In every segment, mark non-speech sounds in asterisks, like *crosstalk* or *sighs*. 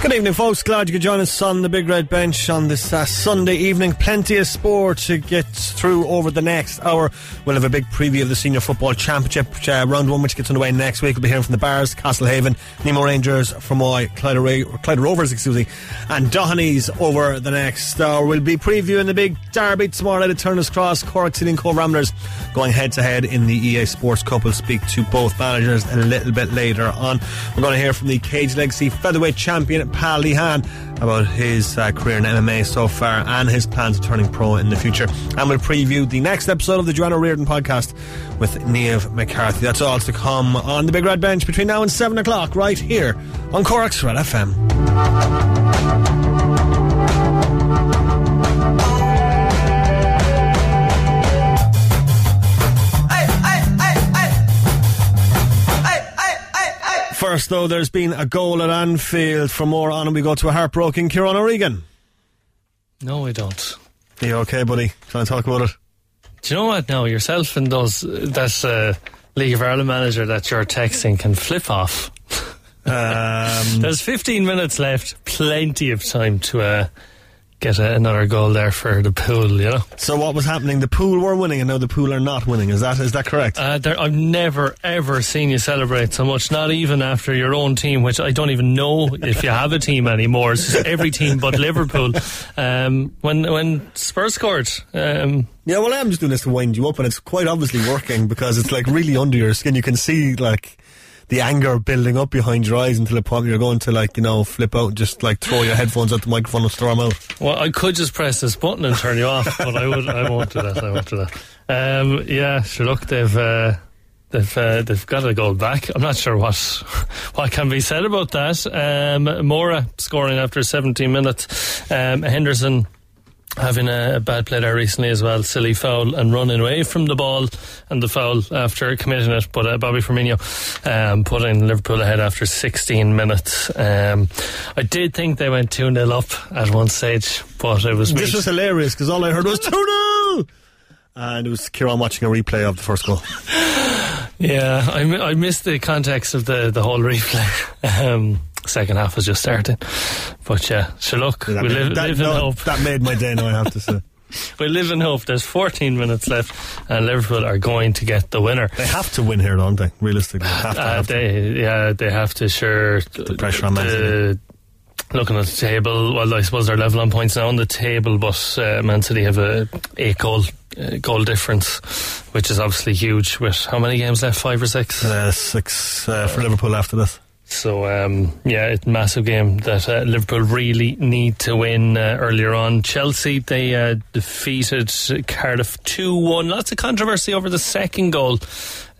Good evening, folks. Glad you could join us on the Big Red Bench on this uh, Sunday evening. Plenty of sport to get through over the next hour. We'll have a big preview of the Senior Football Championship, uh, round one, which gets underway next week. We'll be hearing from the Barrs, Castlehaven, Nemo Rangers, Fermoy, Clyda, Ra- Clyda Rovers, excuse me, and Dohenys over the next hour. We'll be previewing the big derby tomorrow night at Turner's Cross, Cork City and Cobh Ramblers going head to head in the EA Sports Cup. We'll speak to both managers a little bit later on. We're going to hear from the Cage Legacy Featherweight Champion, Pa Lehane, about his uh, career in MMA so far and his plans of turning pro in the future. And we'll preview the next episode of the Joanne O'Riordan podcast with Niamh McCarthy. That's all to come on the Big Red Bench between now and 7 o'clock right here on Cork's Red FM. First, though, there's been a goal at Anfield. For more on, and we go to a heartbroken Kieran O'Regan. No, I don't. Are you okay, buddy? Trying to talk about it? Do you know what now? Yourself and those that uh, League of Ireland manager that you're texting can flip off. Um, *laughs* There's 15 minutes left, plenty of time to uh, get a, another goal there for the pool. You know, so what was happening? The pool were winning, and now the pool are not winning. Is that is that correct? uh, there, I've never ever seen you celebrate so much. Not even after your own team, which I don't even know if you have a team anymore. It's just every team but Liverpool. Um, when when Spurs scored. Um, yeah, well, I'm just doing this to wind you up, and it's quite obviously working because it's like really under your skin. You can see like the anger building up behind your eyes until the point you're going to like you know flip out, and just like throw your headphones at the microphone and storm out. Well, I could just press this button and turn you off, but I would. I won't do that. I won't do that. Um, yeah, sure. Look, they've uh, they've uh, they've got a goal back. I'm not sure what what can be said about that. Um, Moura scoring after 17 minutes. Um, Henderson having a bad play there recently as well. Silly foul and running away from the ball and the foul after committing it. But uh, Bobby Firmino um, putting Liverpool ahead after 16 minutes. Um, I did think they went 2 0 up at one stage, but it was. This was hilarious because all I heard was 2 0! And it was Kieran watching a replay of the first goal. *sighs* Yeah, I, I missed the context of the, the whole replay. *laughs* Um, second half was just starting. But yeah, so look, That, we made, live, that, live in no, hope. that made my day. Now I have to say *laughs* We live in hope. There's 14 minutes left, and Liverpool are going to get the winner. they have to win here, don't they? Realistically, they have to. Uh, have to. yeah, they have to sure the pressure on Man the- Looking at the table, well, I suppose they're level on points now on the table, but uh, Man City have a eight goal uh, goal difference, which is obviously huge. With how many games left? Five or six? Uh, six uh, for Liverpool after this. So um, yeah, it's a massive game that uh, Liverpool really need to win uh, earlier on. Chelsea they uh, defeated Cardiff two one. Lots of controversy over the second goal.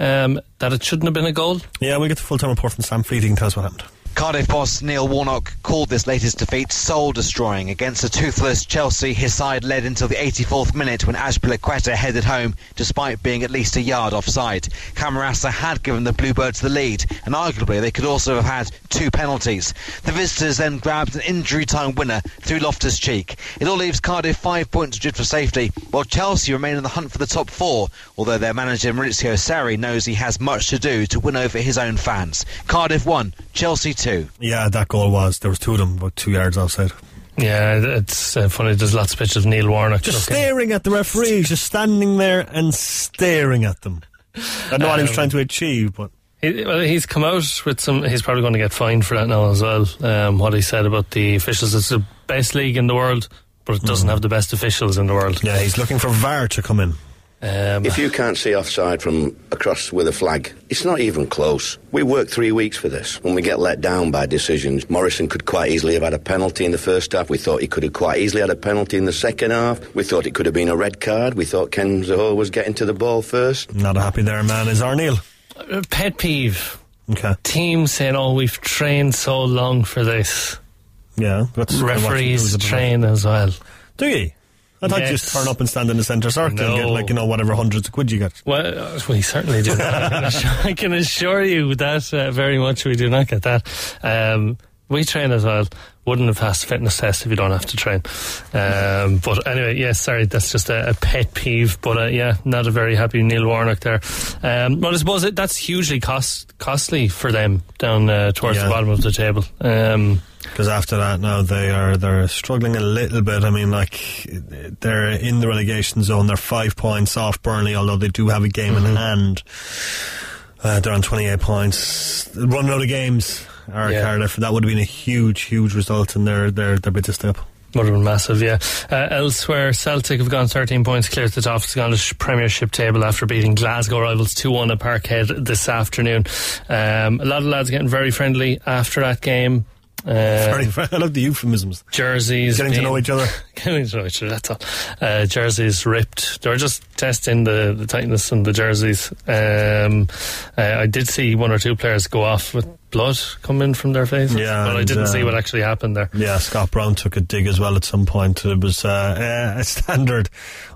Um, that it shouldn't have been a goal. Yeah, we'll get the full time report from Sam Fleet. He can tell us what happened. Cardiff boss Neil Warnock called this latest defeat soul destroying against a toothless Chelsea. His side led until the 84th minute when Azpilicueta headed home despite being at least a yard offside. Camarasa had given the Bluebirds the lead and arguably they could also have had two penalties. The visitors then grabbed an injury time winner through Loftus Cheek. It all leaves Cardiff five points just for safety while Chelsea remain in the hunt for the top four although their manager Maurizio Sarri knows he has much to do to win over his own fans. Cardiff 1, Chelsea 2. Yeah, that goal was there was two of them, about two yards outside. Yeah, it's uh, funny. There's lots of pictures of Neil Warnock Just looking- staring at the referees, just standing there and staring at them. I don't know what he was Um, trying to achieve, but He, well, he's come out with some. He's probably going to get fined for that now as well. Um, what he said about the officials, it's the best league in the world, but it doesn't have the best officials in the world. yeah, he's looking for VAR to come in. Um, If you can't see offside from across with a flag, it's not even close. We worked three weeks for this. When we get let down by decisions, Morrison could quite easily have had a penalty in the first half. We thought he could have quite easily had a penalty in the second half. We thought it could have been a red card. We thought Ken Zaho was getting to the ball first. Not a happy there, man. Is Arneil? a pet peeve. Okay, Teams saying, "Oh, we've trained so long for this." yeah. That's kind of what he Referees train as well. Do you? I thought you just turn up and stand in the centre circle and get like you know whatever hundreds of quid you get. Well, uh, we certainly do. I, can assure, I can assure you that uh, very much we do not get that. Um, we train as well. Wouldn't have passed the fitness test if you don't have to train. Um, but anyway, yes, yeah, sorry, that's just a, a pet peeve. But uh, yeah, not a very happy Neil Warnock there. Um, but I suppose it, that's hugely cost, costly for them down uh, towards Yeah. the bottom of the table. Um, Because after that, now they are they're struggling a little bit. I mean, like they're in the relegation zone. They're five points off Burnley, although they do have a game in hand. Uh, they're on twenty eight points. Running out of games are Yeah. Cardiff. That would have been a huge, huge result in their their their bit to step. Would have been massive, yeah. Uh, elsewhere, Celtic have gone 13 points clear at the top of the Scottish Premiership table after beating Glasgow rivals 2 1 at Parkhead this afternoon. Um, a lot of lads getting very friendly after that game. Uh, Very, I love the euphemisms. jerseys. Getting to know each other. *laughs* Getting to know each other, that's all. Uh, jerseys ripped. They were just testing the, the tightness on the jerseys. Um, uh, I did see one or two players go off with blood coming from their faces, Yeah, but I didn't uh, see what actually happened there. Yeah, Scott Brown took a dig as well at some point. It was uh, *laughs* a standard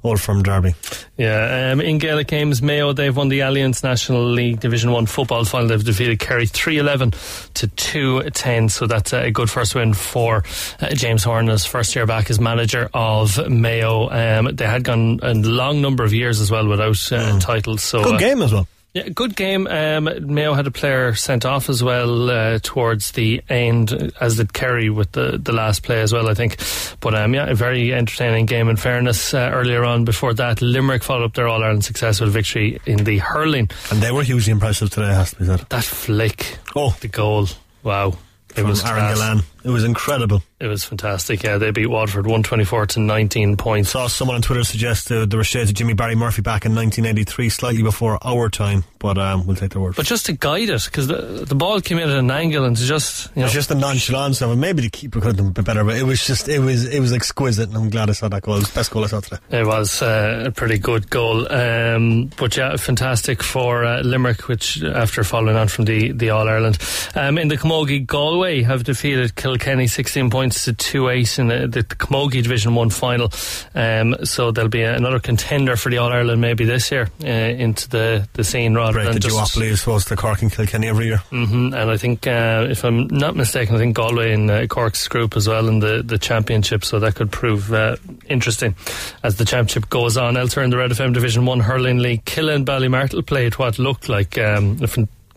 Old Firm derby. Yeah, um, in Gaelic games, Mayo they've won the Allianz National League Division One football final. They've defeated Kerry three eleven to two ten. So that's a good first win for uh, James Horan as first year back as manager of Mayo. Um, they had gone a long number of years as well without uh, titles. So Good uh, game as well. Yeah, good game. Um, Mayo had a player sent off as well uh, towards the end, as did Kerry with the, the last play as well, I think. But um, yeah, a very entertaining game. In fairness, uh, earlier on before that, Limerick followed up their All Ireland successful victory in the hurling. And they were hugely impressive today, has to be said. That flick, Oh, the goal, wow. It from was Aaron. It was incredible. It was fantastic. Yeah, they beat Waterford 124 to 19 points. Saw someone on Twitter suggest uh, there was shades of Jimmy Barry Murphy back in 1983, slightly before our time, but um, we'll take their word But just to guide it, because the, the ball came in at an angle and just, you it. know, It's just the nonchalance of it. Maybe the keeper could have been better, but it was just, it was it was exquisite, and I'm glad I saw that goal. It was the best goal I saw today. It was uh, a pretty good goal. Um, but yeah, fantastic for uh, Limerick, which after following on from the, the All Ireland. Um, in the Camogie, Galway have defeated Kilkenny 16 points to 2 8 in the, the Camogie Division 1 final. Um, so there'll be another contender for the All Ireland maybe this year uh, into the, the scene rather Break than the just. duopoly, I suppose, to Cork and Kilkenny every year. hmm And I think, uh, if I'm not mistaken, I think Galway and uh, Cork's group as well in the, the championship, so that could prove uh, interesting as the championship goes on. Elsewhere in the Red FM Division 1 Hurling League, Killen Ballymartle played what looked like um,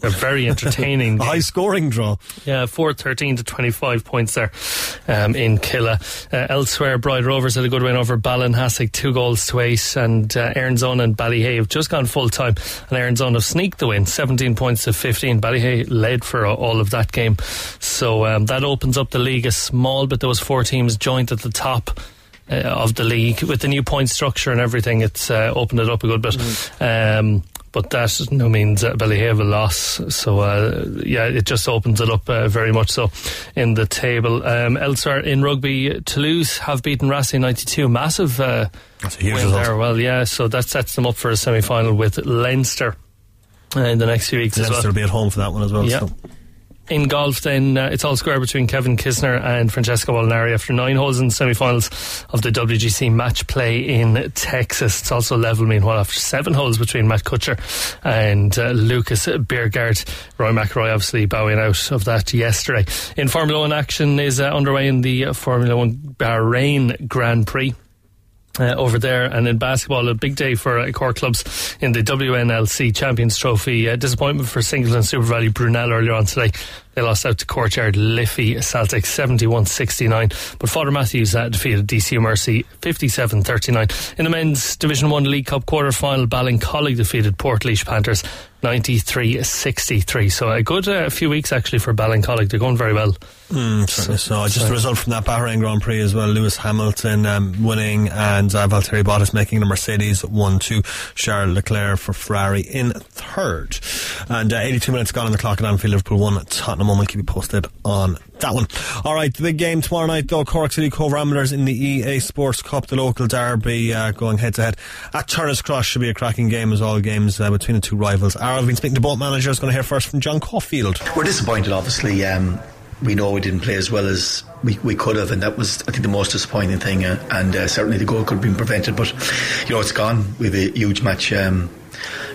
a, very entertaining *laughs* A high scoring draw. Yeah, 4 13 to 25 points there um, in Killa. Uh, elsewhere, Bride Rovers had a good win over Ballinhassig, two goals to eight, and uh, Erin's Own and Ballyhea have just gone full time, and Erin's Own have sneaked the win, 17 points to 15. Ballyhea led for all of that game. So um, that opens up the league a small bit. Those four teams joined at the top. Uh, of the league with the new point structure and everything, it's uh, opened it up a good bit. Um, but that no means uh, Ballyhea have a loss. So uh, yeah, it just opens it up uh, very much so in the table. Um, elsewhere in rugby, Toulouse have beaten Racing 92. Massive uh, That's a huge win result. there. Well, yeah, so that sets them up for a semi final with Leinster. Uh, in the next few weeks as well. Leinster will be at home for that one as well. Yeah. So. In golf, then uh, it's all square between Kevin Kisner and Francesco Molinari after nine holes in the semi-finals of the WGC match play in Texas. It's also level, meanwhile, after seven holes between Matt Kuchar and uh, Lucas Bjerregaard. Rory McIlroy obviously bowing out of that yesterday. In Formula One, action is uh, underway in the uh, Formula One Bahrain Grand Prix. Uh, over there and in basketball, a big day for uh, core clubs in the WNLC Champions Trophy. Uh, disappointment for Singleton Super Valley Brunell earlier on today. They lost out to Courtyard Liffey Celtic 71 69. But Father Matthews uh, defeated DC Mercy 57 39. In the men's Division 1 League Cup quarter final, Ballincollig defeated Portlaoise Panthers 93 63. So a good uh, few weeks actually for Ballincollig. They're going very well. Mm, certainly so. Just the result from that Bahrain Grand Prix as well. Lewis Hamilton um, winning and uh, Valtteri Bottas making the Mercedes 1 2. Charles Leclerc for Ferrari in third. And uh, 82 minutes gone on the clock at Anfield. Liverpool 1. Tottenham 1. We'll keep you posted on that one. All right, the big game tomorrow night though. Cork City Cobh Ramblers in the EA Sports Cup, the local derby uh, going head to head at Turner's Cross. Should be a cracking game as all games uh, between the two rivals. are. I've been speaking to both managers. Going to hear first from John Caulfield. We're disappointed, obviously. Um, we know we didn't play as well as we, we could have, and that was, I think, the most disappointing thing. Uh, and uh, certainly the goal could have been prevented, but you know, it's gone. We have a huge match um,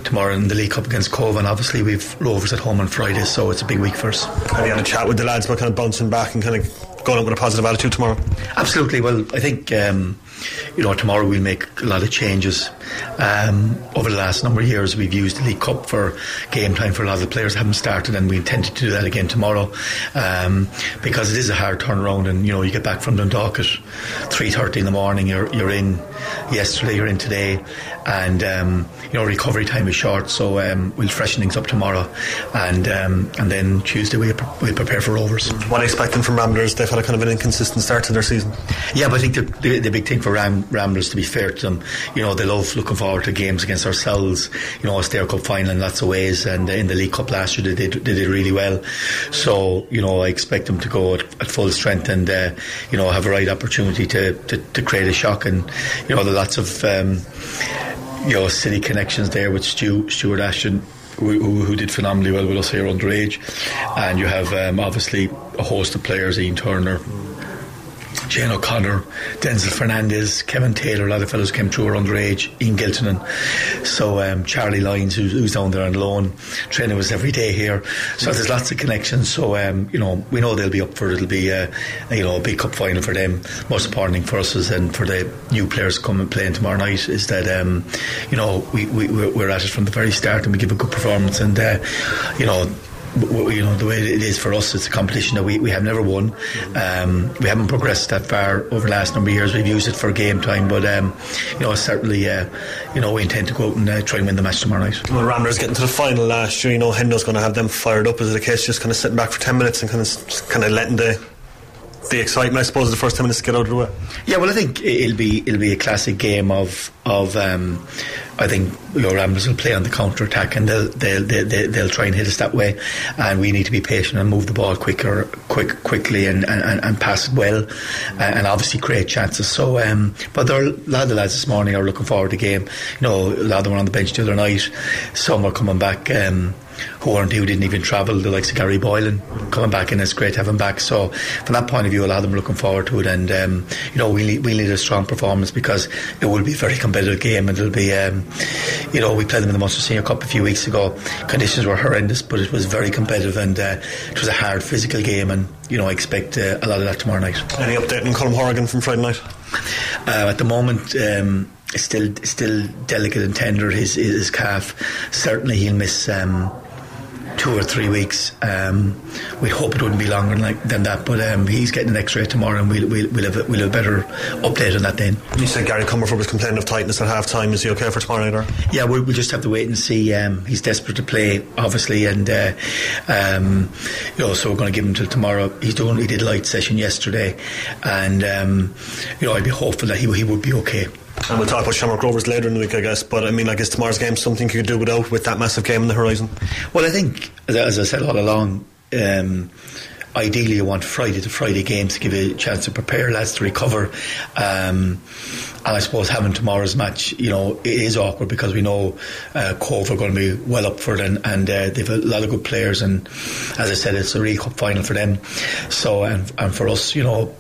tomorrow in the League Cup against Cobh, and obviously we've Rovers at home on Friday, so it's a big week for us. Have you had a chat with the lads about kind of bouncing back and kind of going out with a positive attitude tomorrow? Absolutely. Well, I think. Um, you know, tomorrow we'll make a lot of changes. Um, over the last number of years, we've used the League Cup for game time for a lot of the players haven't started, and we intend to do that again tomorrow um, because it is a hard turnaround. And you know, you get back from Dundalk at three thirty in the morning. You're you're in yesterday, you're in today, and um, you know recovery time is short. So um, we'll freshen things up tomorrow, and um, and then Tuesday we we'll prepare for Rovers. What are you expecting from Ramblers? They've had a kind of an inconsistent start to their season. Yeah, but I think the, the, the big thing for Ram, Ramblers, to be fair to them, you know, they love looking forward to games against ourselves. You know, a Stair Cup final in lots of ways, and in the League Cup last year they did, they did really well. So, you know, I expect them to go at, at full strength and, uh, you know, have a right opportunity to, to, to, create a shock. And, you know, there are lots of, um, you know, city connections there with Stu, Stuart Ashton. Who, who, did phenomenally well with us here underage, and you have um, obviously a host of players, Ian Turner, Jane O'Connor, Denzel Fernandez, Kevin Taylor, a lot of fellows came through are underage, Ian Gilton, and so um, Charlie Lyons, who's, who's, down there on loan, training us every day here. So there's lots of connections. So um, you know, we know they'll be up for it. It'll be uh, you know a big cup final for them. Most important for us is and for the new players coming playing tomorrow night is that um, you know we, we we're at it from the very start and we give a good performance and uh, you know you know the way it is for us it's a competition that we, we have never won. Um, we haven't progressed that far over the last number of years. We've used it for game time but um, you know certainly uh, you know we intend to go out and uh, try and win the match tomorrow night. Well Ramblers getting to the final last year you know Hendo's going to have them fired up is it a case just kind of sitting back for 10 minutes and kind of kind of letting the the excitement, I suppose, is the first ten minutes to get out of the way. Yeah, well, I think it'll be it'll be a classic game of of. Um, I think your Ramblers will play on the counter attack and they'll, they'll they'll, they'll try and hit us that way, and we need to be patient and move the ball quicker, quick quickly and, and, and pass well, uh, and obviously create chances. So, um, but there are a lot of the lads this morning are looking forward to the game. You know, a lot of them were on the bench the other night. Some are coming back. Um, who aren't who didn't even travel, the likes of Gary Boylan coming back in. It's great to have him back. So from that point of view, a lot of them are looking forward to it. And um, you know, we need, we need a strong performance because it will be a very competitive game, and it'll be um, you know we played them in the Munster Senior Cup a few weeks ago. Conditions were horrendous, but it was very competitive, and uh, it was a hard physical game. And you know, I expect uh, a lot of that tomorrow night. Any update on Colm Horgan from Friday night? Uh, at the moment. Um, still, still delicate and tender. His his calf. Certainly, he'll miss um, two or three weeks. Um, we hope it wouldn't be longer like, than that, but um, he's getting an X-ray tomorrow, and we'll, we'll, we'll, have, a, we'll have a better update on that then. You said Gary Comerford was complaining of tightness at half time. Is he okay for tomorrow night? Or? Yeah, we'll, we'll just have to wait and see. Um, he's desperate to play, obviously, and uh, um, you know, so we're going to give him till tomorrow. He's doing. He did a light session yesterday, and um, you know, I'd be hopeful that he he would be okay. And we'll talk about Shamrock Rovers later in the week, I guess. But I mean, I guess tomorrow's game something you could do without with that massive game on the horizon. Well, I think, as I said all along, um, ideally you want Friday to Friday games to give you a chance to prepare lads to recover. Um, and I suppose having tomorrow's match, you know, it is awkward because we know uh, Cobh are going to be well up for it and, and uh, they've a lot of good players. And as I said, it's a League Cup final for them. So, and, and for us, you know,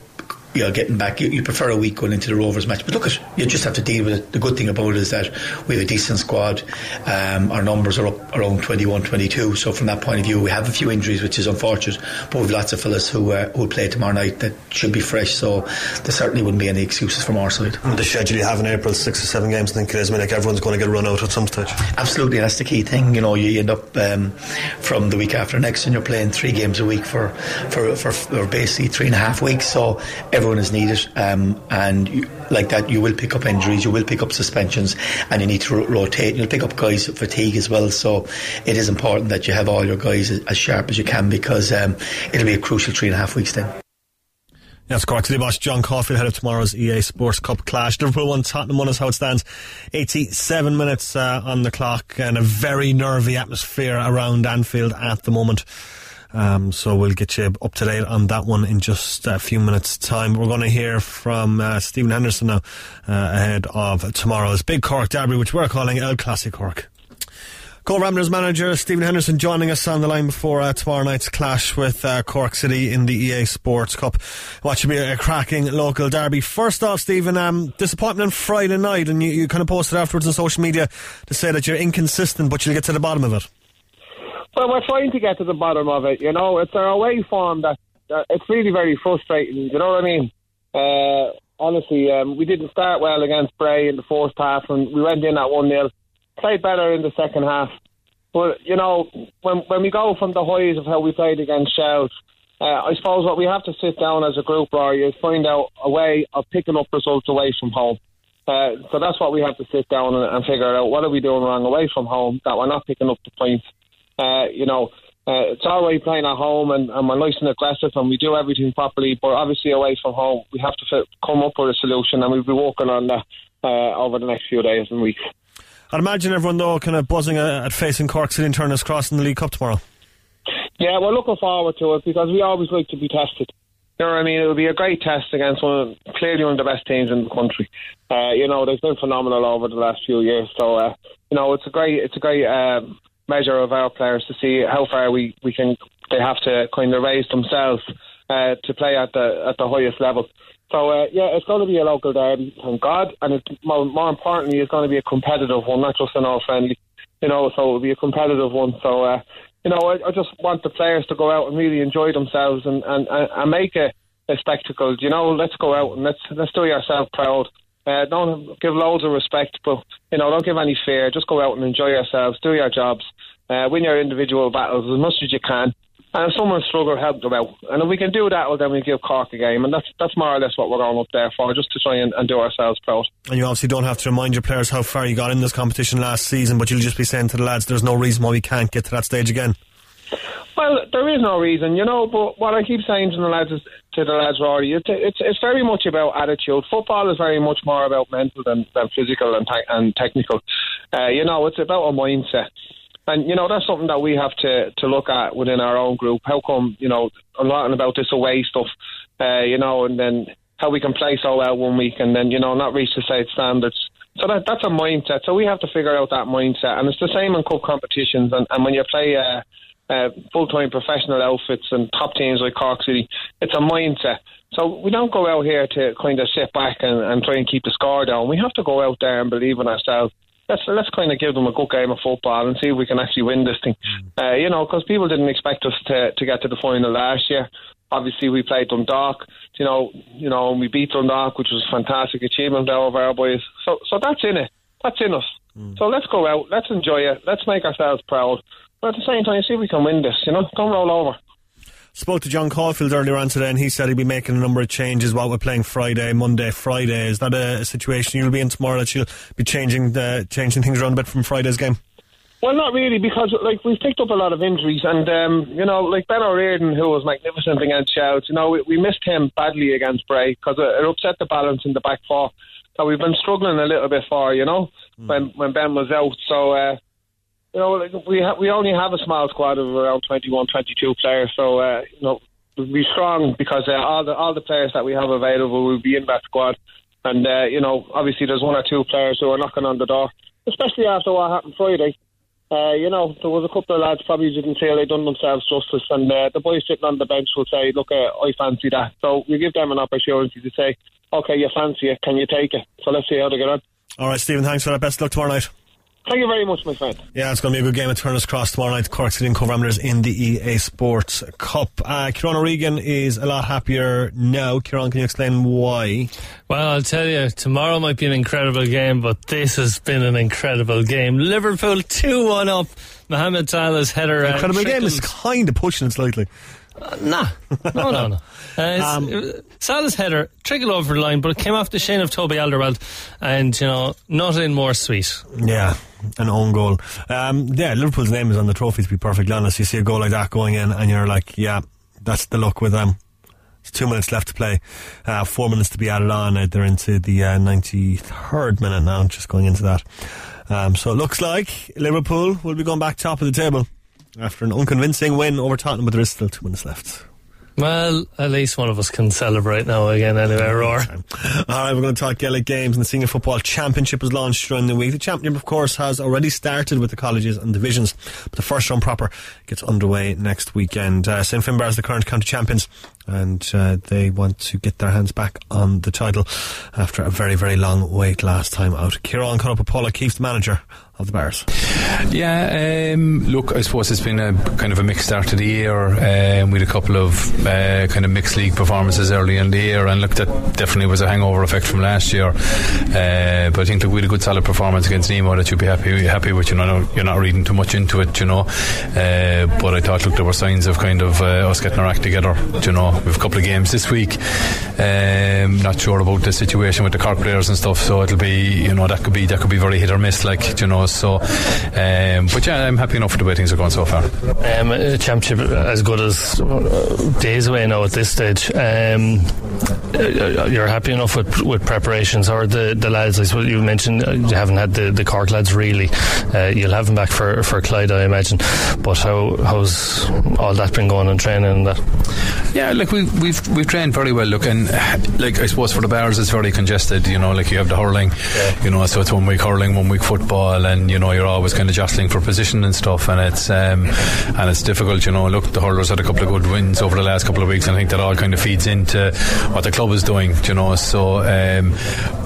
you know, getting back. You, you, prefer a week going into the Rovers match, but look, at you just have to deal with it. The good thing about it is that we have a decent squad. Um, our numbers are up around 21, 22. So from that point of view, we have a few injuries, which is unfortunate, but we've lots of fellas who uh, who will play tomorrow night that should be fresh. So there certainly wouldn't be any excuses from our side. And the schedule you have in April, six or seven games, I think it is. I mean, like everyone's going to get run out at some stage. Absolutely, that's the key thing. You know, you end up um, from the week after next, and you're playing three games a week for for, for, for basically three and a half weeks. So everyone is needed, um, and you, like that, you will pick up injuries, you will pick up suspensions, and you need to ro- rotate. You'll pick up guys fatigue as well. So it is important that you have all your guys as, as sharp as you can because um, it'll be a crucial three and a half weeks then. Yes, Cork to the boss, John Caulfield, head of tomorrow's EA Sports Cup clash. Liverpool 1, Tottenham 1 is how it stands. 87 minutes uh, on the clock and a very nervy atmosphere around Anfield at the moment. Um, so we'll get you up to date on that one in just a few minutes' time. We're going to hear from uh, Stephen Henderson now uh, ahead of tomorrow's Big Cork Derby, which we're calling El Classic Cork. Cobh Ramblers manager Stephen Henderson joining us on the line before uh, tomorrow night's clash with uh, Cork City in the EA Sports Cup. What should be a, cracking local derby. First off, Stephen, um, disappointment on Friday night, and you, you kind of posted afterwards on social media to say that you're inconsistent, but you'll get to the bottom of it. Well, we're trying to get to the bottom of it. You know, it's our away form that uh, it's really very frustrating. You know what I mean? Uh, honestly, um, we didn't start well against Bray in the first half, and we went in at one 0 Played better in the second half, but you know, when when we go from the highs of how we played against Shels, uh, I suppose what we have to sit down as a group, Rory, is find out a way of picking up results away from home. Uh, so that's what we have to sit down and, and figure out. What are we doing wrong away from home that we're not picking up the points? Uh, you know, uh, it's all right playing at home and, and we're nice and aggressive and we do everything properly, but obviously away from home, we have to fit, come up with a solution and we'll be working on that uh, over the next few days and weeks. I'd imagine everyone, though, kind of buzzing at facing Cork City and Turner's Cross in the League Cup tomorrow. Yeah, we're looking forward to it because we always like to be tested. You know what I mean? It would be a great test against one of, clearly one of the best teams in the country. Uh, you know, they've been phenomenal over the last few years. So, uh, you know, it's a great, it's a great um, measure of our players to see how far we, we can. They have to kind of raise themselves uh, to play at the at the highest level. So uh, yeah, it's going to be a local derby, thank God, and it's more, more importantly, it's going to be a competitive one, not just an all friendly. You know, so it'll be a competitive one. So uh, you know, I, I, just want the players to go out and really enjoy themselves and and, and make a, a spectacle. You know, let's go out and let's let's do yourself proud. Uh, don't give loads of respect, but you know, don't give any fear. Just go out and enjoy yourselves, do your jobs, uh, win your individual battles as much as you can, and if someone struggle, help them out. And if we can do that, well, then we give Cork a game, and that's that's more or less what we're going up there for, just to try and, and do ourselves proud. And you obviously don't have to remind your players how far you got in this competition last season, but you'll just be saying to the lads, "There's no reason why we can't get to that stage again." Well, there is no reason, you know. But what I keep saying to the lads is, to the lads, Rory, it's, it's it's very much about attitude. Football is very much more about mental than, than physical and te- and technical. Uh, you know, it's about a mindset, and you know that's something that we have to to look at within our own group. How come you know a lot about this away stuff, uh, you know, and then how we can play so well one week and then you know not reach the same standards. So that that's a mindset. So we have to figure out that mindset, and it's the same in cup competitions. And, and when you play. Uh, uh, full time professional outfits and top teams like Cork City. It's a mindset. So we don't go out here to kind of sit back and, and try and keep the score down. We have to go out there and believe in ourselves. Let's let's kind of give them a good game of football and see if we can actually win this thing. Mm. Uh, you know, because people didn't expect us to to get to the final last year. Obviously, we played Dundalk. You know, you know, and we beat Dundalk, which was a fantastic achievement there of our boys. So, so that's in it. That's in us. Mm. So let's go out. Let's enjoy it. Let's make ourselves proud. But at the same time, see if we can win this, you know, don't roll over. Spoke to John Caulfield earlier on today, and he said he'd be making a number of changes while we're playing Friday, Monday, Friday. Is that a, situation you'll be in tomorrow that you'll be changing the, changing things around a bit from Friday's game? Well, not really, because like we've picked up a lot of injuries, and um, you know, like Ben O'Riordan, who was magnificent against Shels, you know, we, we missed him badly against Bray because it, it upset the balance in the back four. So we've been struggling a little bit for, you know, mm. when when Ben was out. So uh, you know, like we ha- we only have a small squad of around 21, 22 players, so uh, you know we'll be strong because uh, all the all the players that we have available will be in that squad, and uh, you know obviously there's one or two players who are knocking on the door, especially after what happened Friday. Uh, you know, there was a couple of lads probably didn't feel they'd done themselves justice, and uh, the boys sitting on the bench will say, "Look, uh, I fancy that." So we give them an opportunity to say, "Okay, you fancy it? Can you take it?" So let's see how they get on. All right, Stephen. Thanks for that. Best luck tomorrow night. Thank you very much, my friend. Yeah, it's going to be a good game at Turner's Cross tomorrow night. Cork City and Cobh Ramblers in the EA Sports Cup. Uh, Kieran O'Regan is a lot happier now. Kieran, can you explain why? Well, I'll tell you, tomorrow might be an incredible game, but this has been an incredible game. Liverpool 2 1 up. Mohamed Salah's header. Incredible game is kind of pushing it slightly. Uh, nah, no, no, no. Uh, um, Salah's header trickled over the line, but it came off the shin of Toby Alderweireld, and you know, nothing more sweet. Yeah, an own goal. Um, yeah, Liverpool's name is on the trophy. To be perfectly honest, you see a goal like that going in, and you're like, yeah, that's the luck with them. It's two minutes left to play, uh, four minutes to be added on. Uh, they're into the uh, 93rd minute now, just going into that. Um, so it looks like Liverpool will be going back top of the table after an unconvincing win over Tottenham, but there is still two minutes left. Well, at least one of us can celebrate now again anyway, Roar. All right, we're going to talk Gaelic games and the Senior Football Championship is launched during the week. The championship, of course, has already started with the colleges and divisions, but the first round proper gets underway next weekend. Uh, St Finbar is the current county champions and uh, they want to get their hands back on the title after a very, very long wait last time out. Kieran Keefe, the manager of the Barrs. Yeah, um, look, I suppose it's been a kind of a mixed start to the year um, with a couple of uh, kind of mixed league performances early in the year, and look, that definitely was a hangover effect from last year. Uh, but I think look, we had a good solid performance against Nemo that you'd be happy happy with. You know, you're not reading too much into it, you know. Uh, but I thought, look, there were signs of kind of uh, us getting our act together. You know, we've a couple of games this week. Um, not sure about the situation with the Cork players and stuff, so it'll be, you know, that could be that could be very hit or miss, like you know. So, um, but yeah, I'm happy enough with the way things are going so far. Um, championship as good as uh, days away now at this stage. Um, uh, you're happy enough with with preparations, or the the lads? I suppose you mentioned uh, you haven't had the, the Cork lads really. Uh, you'll have them back for for Clyda, I imagine. But how how's all that been going in training and that? Yeah, like we we've we've trained very well. Look, and like I suppose for the Barrs, it's very congested. You know, like you have the hurling. Yeah. You know, so it's one week hurling, one week football, and you know you're always kind of jostling for position and stuff, and it's um, and it's difficult. You know, look, the hurlers had a couple of good wins over the last couple of weeks, and I think that all kind of feeds into what the club is doing. You know, so um,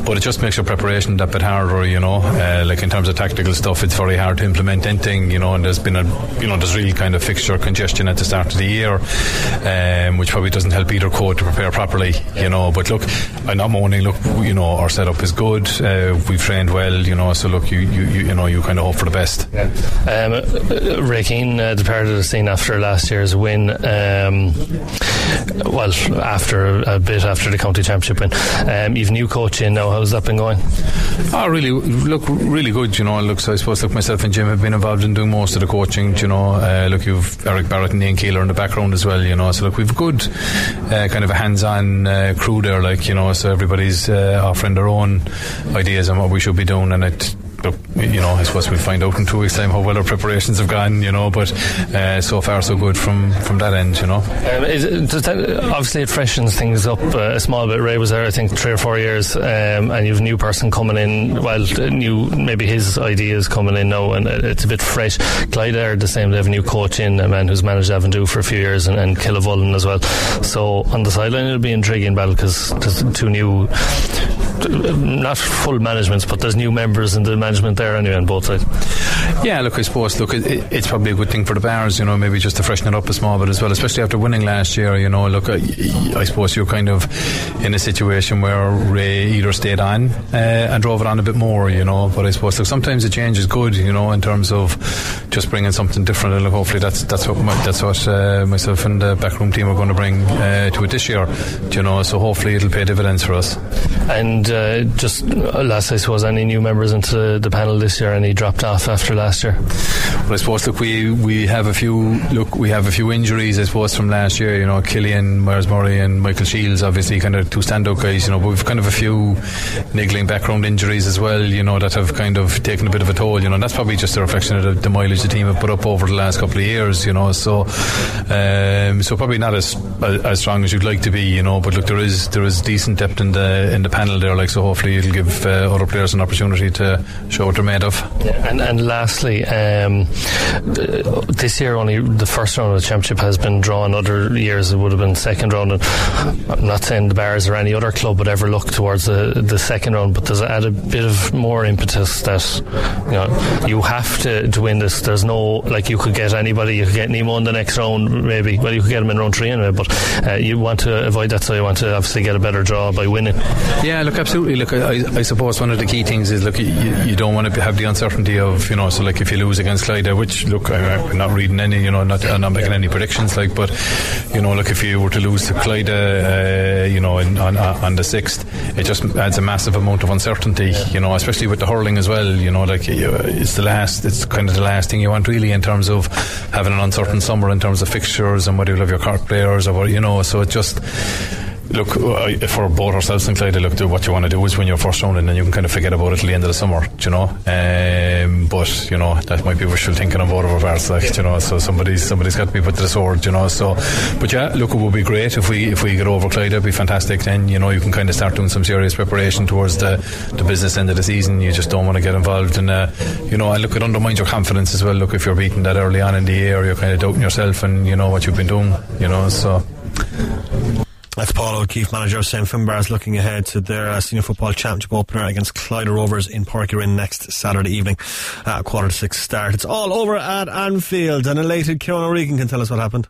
but it just makes your preparation that bit harder. You know, uh, like in terms of tactical stuff, it's very hard to implement anything. You know, and there's been a you know there's really kind of fixture congestion at the start of the year, um, which probably doesn't help either code to prepare properly. You know, but look, I'm not moaning. Look, you know, our setup is good. Uh, we've trained well. You know, so look, you you, you, you know, you kind of hope for the best. Yeah. Um, Ray Keane uh, departed the scene after last year's win. Um, well, after a bit after the county championship win, um, you've new coach in now. How's that been going? Oh, really, look, really good. You know, look, So I suppose, look, myself and Jim have been involved in doing most of the coaching. You know, uh, look, you've Eric Barrett and Ian Keeler in the background as well. You know, so look, we've good uh, kind of a hands-on uh, crew there. Like you know, so everybody's uh, offering their own ideas on what we should be doing, and it look, you know, I suppose we'll find out in two weeks' time how well our preparations have gone, you know, but uh, so far so good from, from that end, you know. Um, it, that, obviously, it freshens things up uh, a small bit. Ray was there, I think, three or four years, um, and you've a new person coming in, well, new, maybe his ideas coming in now, and it's a bit fresh. Clyda are the same, they have a new coach in, a man who's managed Avondhu for a few years, and, and Killavullen as well. So on the sideline, it'll be intriguing battle because there's two new not full managements, but there's new members in the management there anyway on both sides. Yeah, look, I suppose look, it, it's probably a good thing for the Barrs, you know, maybe just to freshen it up a small bit as well, especially after winning last year. You know, look, I, I suppose you're kind of in a situation where Ray either stayed on uh, and drove it on a bit more, you know. But I suppose look, sometimes a change is good, you know, in terms of just bringing something different. And look, hopefully that's that's what my, that's what uh, myself and the backroom team are going to bring uh, to it this year, you know. So hopefully it'll pay dividends for us. And uh, just last, I suppose, any new members into the panel this year? and he dropped off after last year? Well, I suppose look, we we have a few look, we have a few injuries, I suppose, from last year. You know, Killian Myers Murray and Michael Shields, obviously, kind of two standout guys. You know, but we've kind of a few niggling background injuries as well. You know, that have kind of taken a bit of a toll. You know, that's probably just a reflection of the, the mileage the team have put up over the last couple of years. You know, so um, so probably not as as strong as you'd like to be. You know, but look, there is there is decent depth in the in the panel there. Like so, hopefully it'll give uh, other players an opportunity to show what they're made of. Yeah, and and lastly, um, this year only the first round of the championship has been drawn. Other years it would have been second round. And I'm not saying the Barrs or any other club would ever look towards the the second round, but there's add a bit of more impetus that you know you have to, to win this. There's no like you could get anybody. You could get Nemo in the next round, maybe. Well, you could get him in round three anyway, but uh, you want to avoid that. So you want to obviously get a better draw by winning. Yeah, look, absolutely. Look, I, I suppose one of the key things is look, you, you don't want to have the uncertainty of you know. So like if you lose against Clyda, which look, I, am not reading any, you know, not I'm not making any predictions. Like, but you know, look, if you were to lose to Clyda, uh, you know, in, on on the sixth, it just adds a massive amount of uncertainty. You know, especially with the hurling as well. You know, like it's the last, it's kind of the last thing you want really in terms of having an uncertain summer in terms of fixtures and whether you'll have your Cork players or what, you know. So it just look, uh, for both ourselves and Clyda, look, what you want to do is win your first round and then you can kind of forget about it till the end of the summer, you know. Um, but, you know, that might be wishful thinking on both of our parts, like, you know, so somebody's somebody's got to be put to the sword, you know. So, but yeah, look, it would be great if we if we get over Clyda, it'd be fantastic. Then, you know, you can kind of start doing some serious preparation towards the, the business end of the season. You just don't want to get involved in, uh, you know, and look, it undermines your confidence as well. Look, if you're beating that early on in the year, you're kind of doubting yourself and, you know, what you've been doing, you know, so. That's Paul O'Keefe, manager of St Finbarrs, looking ahead to their uh, senior football championship opener against Clyda Rovers in Páirc next Saturday evening, uh, quarter to six start. It's all over at Anfield, and elated Kieran O'Regan can tell us what happened.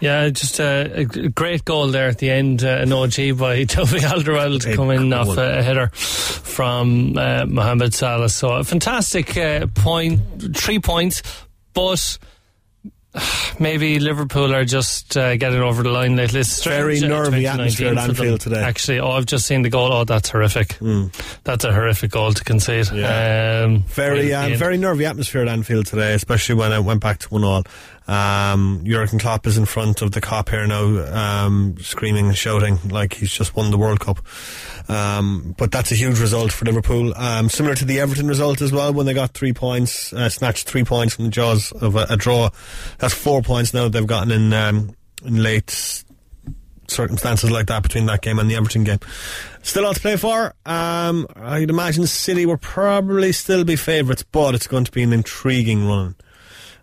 Yeah, just a, a great goal there at the end, uh, an OG by *laughs* Toby Alderweireld coming off a, a, header from uh, Mohamed Salah. So a fantastic uh, point, three points, but *sighs* maybe Liverpool are just uh, getting over the line lately. It's very nervy atmosphere at Anfield today. Actually, oh, I've just seen the goal. Oh, that's horrific. Mm. That's a horrific goal to concede. Yeah. Um, very, uh, very nervy atmosphere at Anfield today, especially when it went back to one all. Um, Jurgen Klopp is in front of the Kop here now, um, screaming and shouting like he's just won the World Cup. Um, but that's a huge result for Liverpool. Um, similar to the Everton result as well when they got three points, uh, snatched three points from the jaws of a, a draw. That's four points now they've gotten in um, in late circumstances like that between that game and the Everton game. Still all to play for. Um, I'd imagine City will probably still be favourites, but it's going to be an intriguing run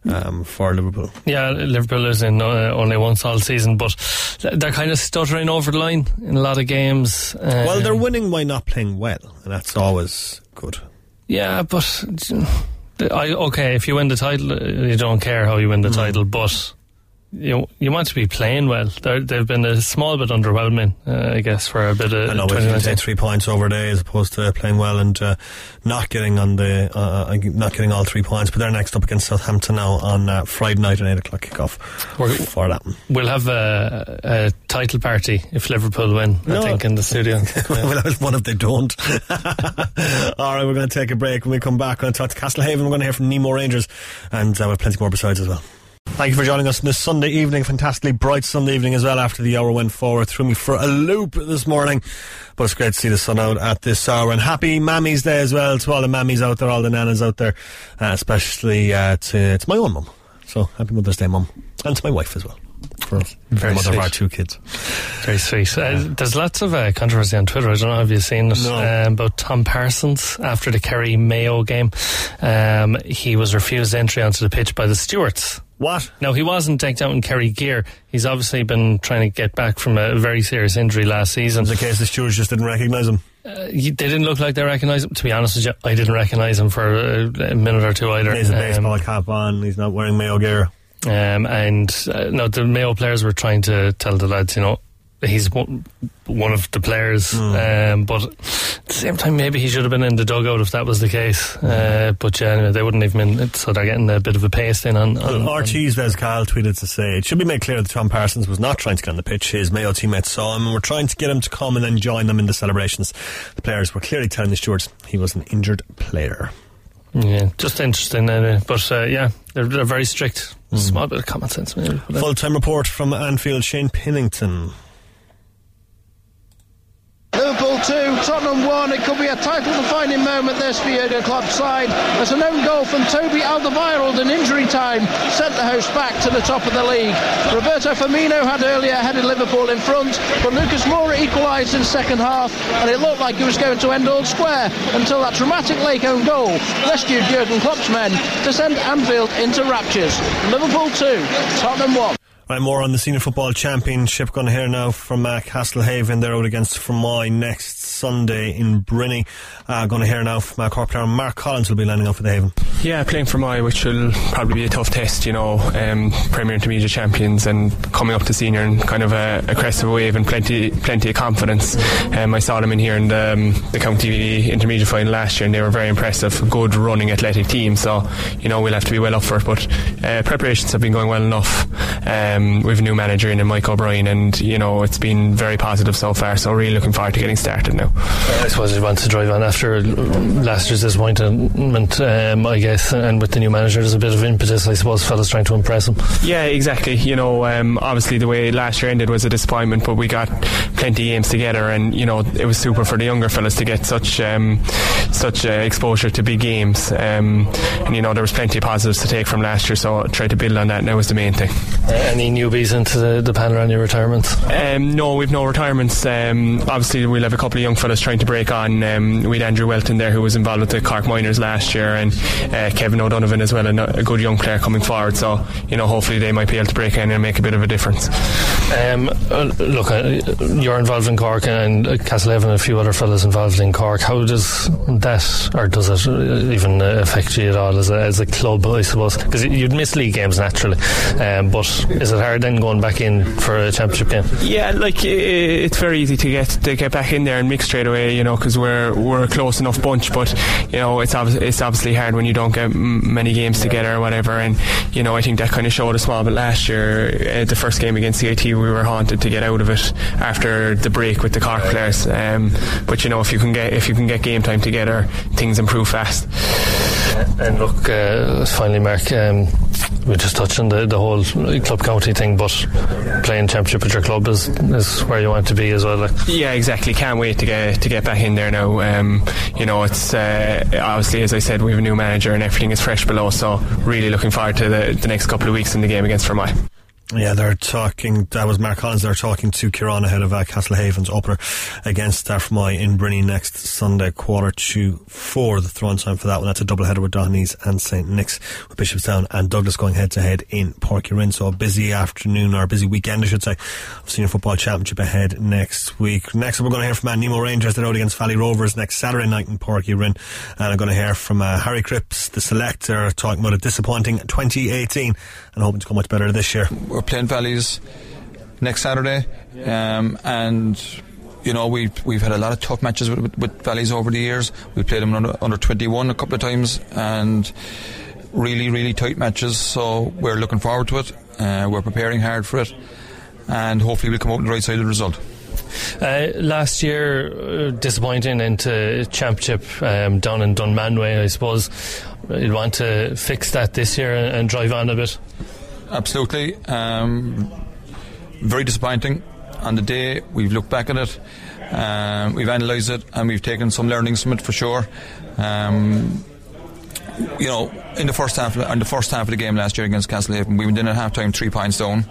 um, for Liverpool. Yeah, Liverpool is in uh, only one solid season, but they're kind of stuttering over the line in a lot of games. Uh, well, they're winning by not playing well, and that's always good. Yeah, but I, okay, if you win the title, you don't care how you win the mm. title, but you you want to be playing well. they have been a small bit underwhelming, uh, I guess, for a bit of. I know, if you take three points over day as opposed to playing well and uh, not getting on the uh, uh not getting all three points, but they're next up against Southampton now on uh, Friday night at eight o'clock kickoff. We're, for that, we'll have a, a, title party if Liverpool win. No. I think in the studio. *laughs* well, have one if they don't. *laughs* all right, we're going to take a break. When we come back, we're going to talk to Castlehaven. We're going to hear from Nemo Rangers, and uh, we have plenty more besides as well. Thank you for joining us on this Sunday evening. Fantastically bright Sunday evening as well after the hour went forward. Threw me for a loop this morning. But it's great to see the sun out at this hour. And happy Mammy's Day as well to all the mammies out there, all the nanas out there, uh, especially uh, to, to my own mum. So happy Mother's Day, mum. And to my wife as well. For Very mother sweet. of our two kids. Very sweet. Uh, there's lots of uh, controversy on Twitter. I don't know if you've seen it no. um, about Tom Parsons after the Kerry Mayo game. Um, he was refused entry onto the pitch by the stewards. What? No, he wasn't decked out in Kerry gear. He's obviously been trying to get back from a very serious injury last season. Was the case the stewards just didn't recognise him? Uh, they didn't look like they recognised him. To be honest with you, I didn't recognise him for a, a, minute or two either. He has a baseball um, cap on. He's not wearing Mayo gear. Um, and uh, no, the Mayo players were trying to tell the lads, you know, he's one, one of the players, mm. um, but at the same time, maybe he should have been in the dugout if that was the case. Uh, but yeah, anyway, they wouldn't even been, so they're getting a bit of a paste in on. on, well, Archie's Kyle tweeted to say it should be made clear that Tom Parsons was not trying to get on the pitch. His Mayo teammates saw him and were trying to get him to come and then join them in the celebrations. The players were clearly telling the stewards he was an injured player. Yeah, just interesting. Uh, but uh, yeah, they're, they're very strict. Mm. Small bit of common sense. Full time report from Anfield, Shane Pennington. Liverpool 2, Tottenham 1. It could be a title defining moment this for Jurgen Klopp's side as an own goal from Toby Alderweireld in injury time sent the host back to the top of the league. Roberto Firmino had earlier headed Liverpool in front, but Lucas Moura equalised in second half and it looked like he was going to end all square until that dramatic late own goal rescued Jurgen Klopp's men to send Anfield into raptures. Liverpool 2, Tottenham 1. Right, more on the Senior Football Championship. Going to hear now from uh, Castlehaven. They're out against Fermoy next Sunday in Brinny. Uh, going to hear now from uh, Cork player Mark Collins will be landing up for the Haven. Yeah, playing Fermoy, which will probably be a tough test, you know. Um, Premier Intermediate champions and coming up to senior and kind of a, crest of a wave and plenty plenty of confidence. Um, I saw them in here in the, um, the County Intermediate final last year and they were very impressive. Good running athletic team, so, you know, we'll have to be well up for it. But uh, preparations have been going well enough. Um, have a new manager in Mike O'Brien, and you know it's been very positive so far. So really looking forward to getting started now. I suppose he wants to drive on after last year's disappointment, um, I guess, and with the new manager, there's a bit of impetus. I suppose fellas trying to impress him. Yeah, exactly. You know, um, obviously the way last year ended was a disappointment, but we got plenty of games together, and you know it was super for the younger fellas to get such um, such uh, exposure to big games. Um, and you know there was plenty of positives to take from last year, so try to build on that. Now was the main thing. Uh, any newbies into the, the panel? Any retirements? Um, no, we've no retirements. Um, obviously, we'll have a couple of young fellas trying to break on. Um, we had Andrew Welton there, who was involved with the Cork Minors last year, and uh, Kevin O'Donovan as well, and a good young player coming forward. So you know, hopefully they might be able to break in and make a bit of a difference. Um, uh, look, uh, you're involved in Cork and Castlehaven and a few other fellas involved in Cork. How does that, or does it even affect you at all as a, as a club, I suppose? Because you'd miss league games naturally, um, but is it hard then going back in for a championship game? Yeah, like it's very easy to get to get back in there and mix straight away, you know, because we're we're a close enough bunch. But you know, it's obviously it's obviously hard when you don't get m- many games together or whatever. And you know, I think that kind of showed a small bit last year. Uh, the first game against CIT, we were haunted to get out of it after the break with the Cork players. Um, but you know, if you can get if you can get game time together, things improve fast. And look, uh, finally, Mark, um, we just touched on the, the whole club county thing, but playing championship at your club is, is where you want to be as well. Like. Yeah, exactly. Can't wait to get to get back in there now. Um, you know, it's uh, obviously as I said, we have a new manager and everything is fresh below. So really looking forward to the, the next couple of weeks in the game against Fermoy. Yeah, they're talking. That was Mark Collins. They're talking to Kieran ahead of uh, Castlehaven's opener against Fermoy in Brinny next Sunday, quarter to four. The throw time for that one. That's a double header with Dohenys and St Nick's, with Bishopstown and Douglas going head to head in Páirc So a busy afternoon or a busy weekend, I should say, of Senior Football Championship ahead next week. Next, we're going to hear from uh, Nemo Rangers. They're out against Valley Rovers next Saturday night in Páirc and I'm going to hear from uh, Harry Cripps, the selector, talking about a disappointing 2018 and hoping to come much better this year we're playing Valleys next Saturday, um, and you know we've we've had a lot of tough matches with, with, with Valleys over the years. We played them under, under 21 a couple of times, and really really tight matches. So we're looking forward to it. Uh, we're preparing hard for it, and hopefully we'll come out on the right side of the result. Uh, last year, uh, disappointing into championship um, down in Dunmanway, I suppose. You'd want to fix that this year and, and drive on a bit absolutely. Um, very disappointing. On the day, we've looked back at it, um, we've analysed it, and we've taken some learnings from it for sure. Um, you know, in the first half, in the first half of the game last year against Castlehaven, we went in at half time three points down.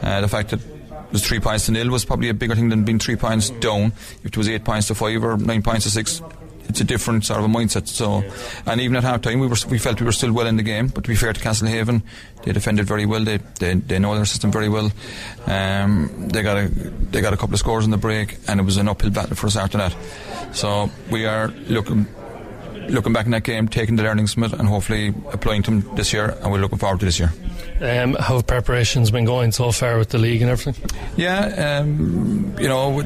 Uh, the fact that it was three points to nil was probably a bigger thing than being three points down. If it was eight points to five or nine points to six, it's a different sort of a mindset. So, and even at half time, we were we felt we were still well in the game. But to be fair to Castlehaven, they defended very well. They they, they know their system very well. Um, they got a they got a couple of scores in the break, and it was an uphill battle for us after that. So we are looking looking back in that game, taking the learnings from it, and hopefully applying them this year. And we're looking forward to this year. Um, how have preparations been going so far with the league and everything? Yeah, um, you know,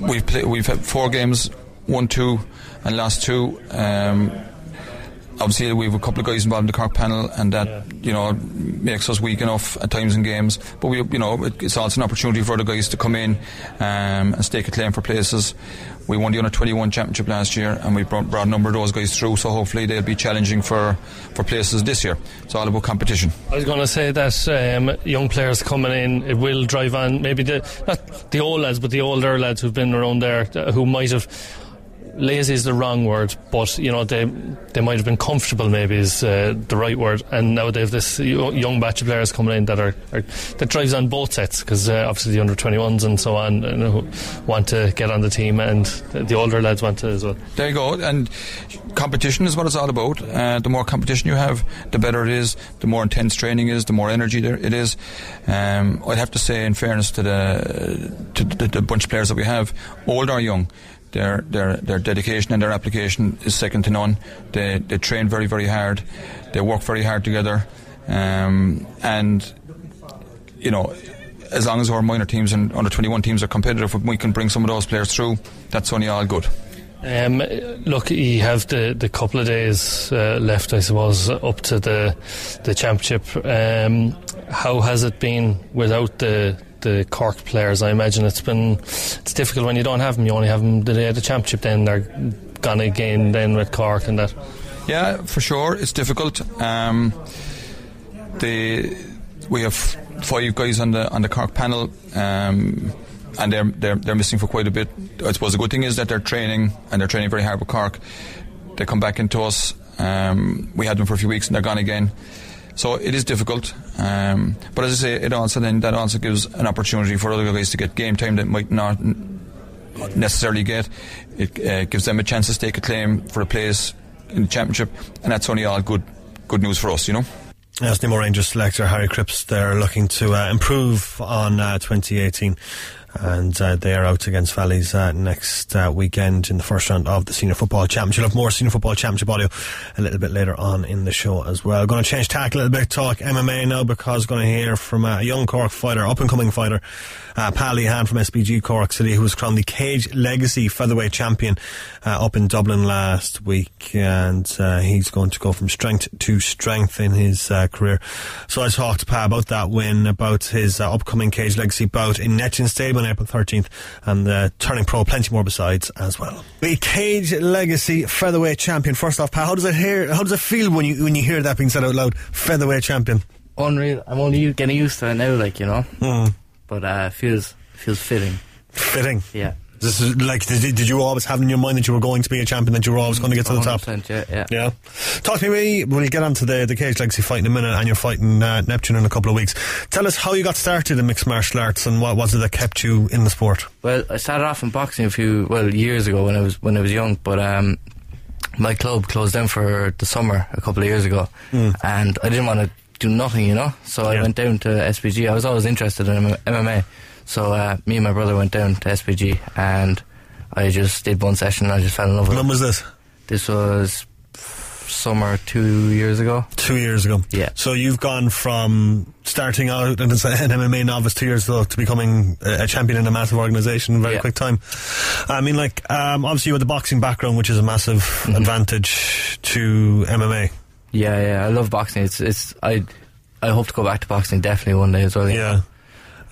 we've play, we've had four games, one, two and last two. Um, obviously, we have a couple of guys involved in the Cork panel, and that yeah. you know makes us weak enough at times in games. But we, you know, it's also an opportunity for the guys to come in um, and stake a claim for places. We won the under 21 championship last year, and we brought, brought, a number of those guys through. So hopefully they'll be challenging for, for places this year. It's all about competition. I was going to say that um, young players coming in, it will drive on maybe the not the old lads, but the older lads who've been around there who might have lazy is the wrong word, but you know they they might have been comfortable. Maybe is uh, the right word. And now they have this young batch of players coming in that are, are that drives on both sets because uh, obviously the under 21s and so on you know, want to get on the team, and the older lads want to as well. There you go. And competition is what it's all about. Uh, the more competition you have, the better it is. The more intense training is, the more energy there it is. Um, I'd have to say, in fairness to the to the, the bunch of players that we have, old or young their their their dedication and their application is second to none. They they train very very hard. They work very hard together, um, and you know. As long as our minor teams and under 21 teams are competitive, we can bring some of those players through. That's only all good. Um, look, you have the, the couple of days uh, left, I suppose, up to the the championship. Um, how has it been without the the Cork players? I imagine it's been it's difficult when you don't have them. You only have them the day of the championship. Then they're gone again. Then with Cork and that. Yeah, for sure, it's difficult. Um, the we have five guys on the on the Cork panel. Um, and they're, they're they're missing for quite a bit. I suppose the good thing is that they're training and they're training very hard with Cork. They come back into us. Um, we had them for a few weeks and they're gone again. So it is difficult. Um, but as I say, it also then that also gives an opportunity for other guys to get game time that might not necessarily get. It uh, gives them a chance to stake a claim for a place in the championship, and that's only all good good news for us, you know. Yes, Nemo Rangers selector Harry Cripps, they're looking to uh, improve on uh, 2018 and uh, they are out against Valleys uh, next uh, weekend in the first round of the Senior Football Championship. You'll have more Senior Football Championship audio a little bit later on in the show as well. Going to change tack a little bit, talk MMA now because going to hear from a young Cork fighter, up and coming fighter, uh, Pa Lehane from SBG Cork City, who was crowned the Cage Legacy Featherweight Champion uh, up in Dublin last week, and uh, he's going to go from strength to strength in his uh, career. So I talked to Pa about that win, about his upcoming Cage Legacy bout in Neptune Stadium April 13th, and uh, turning pro, plenty more besides as well. The Cage Legacy Featherweight Champion. First off, Pa, how does it hear? How does it feel when you when you hear that being said out loud? Featherweight Champion. Unreal. I'm only getting used to it now, like you know. Mm. But uh, feels feels fitting. Fitting. Yeah. This is like, did, did you always have in your mind that you were going to be a champion, that you were always going to get to the top? 100%, Yeah, yeah. Yeah. Talk to me, we'll get on to the, the Cage Legacy fight in a minute, and you're fighting uh, Neptune in a couple of weeks. Tell us how you got started in mixed martial arts and what was it that kept you in the sport? Well, I started off in boxing a few well years ago when I was when I was young, but um, my club closed down for the summer a couple of years ago, Mm. and I didn't want to do nothing, you know. So I went down to SBG. I was always interested in MMA, so uh, me and my brother went down to SBG, and I just did one session. and I just fell in love with it. When was this? This was summer two years ago. Two years ago. Yeah. So you've gone from starting out as an MMA novice two years ago to becoming a champion in a massive organisation in a very Yeah. quick time. I mean, like, um, obviously you have the boxing background, which is a massive Mm-hmm. advantage to MMA. Yeah, yeah, I love boxing. It's it's I I hope to go back to boxing definitely one day as well. Yeah.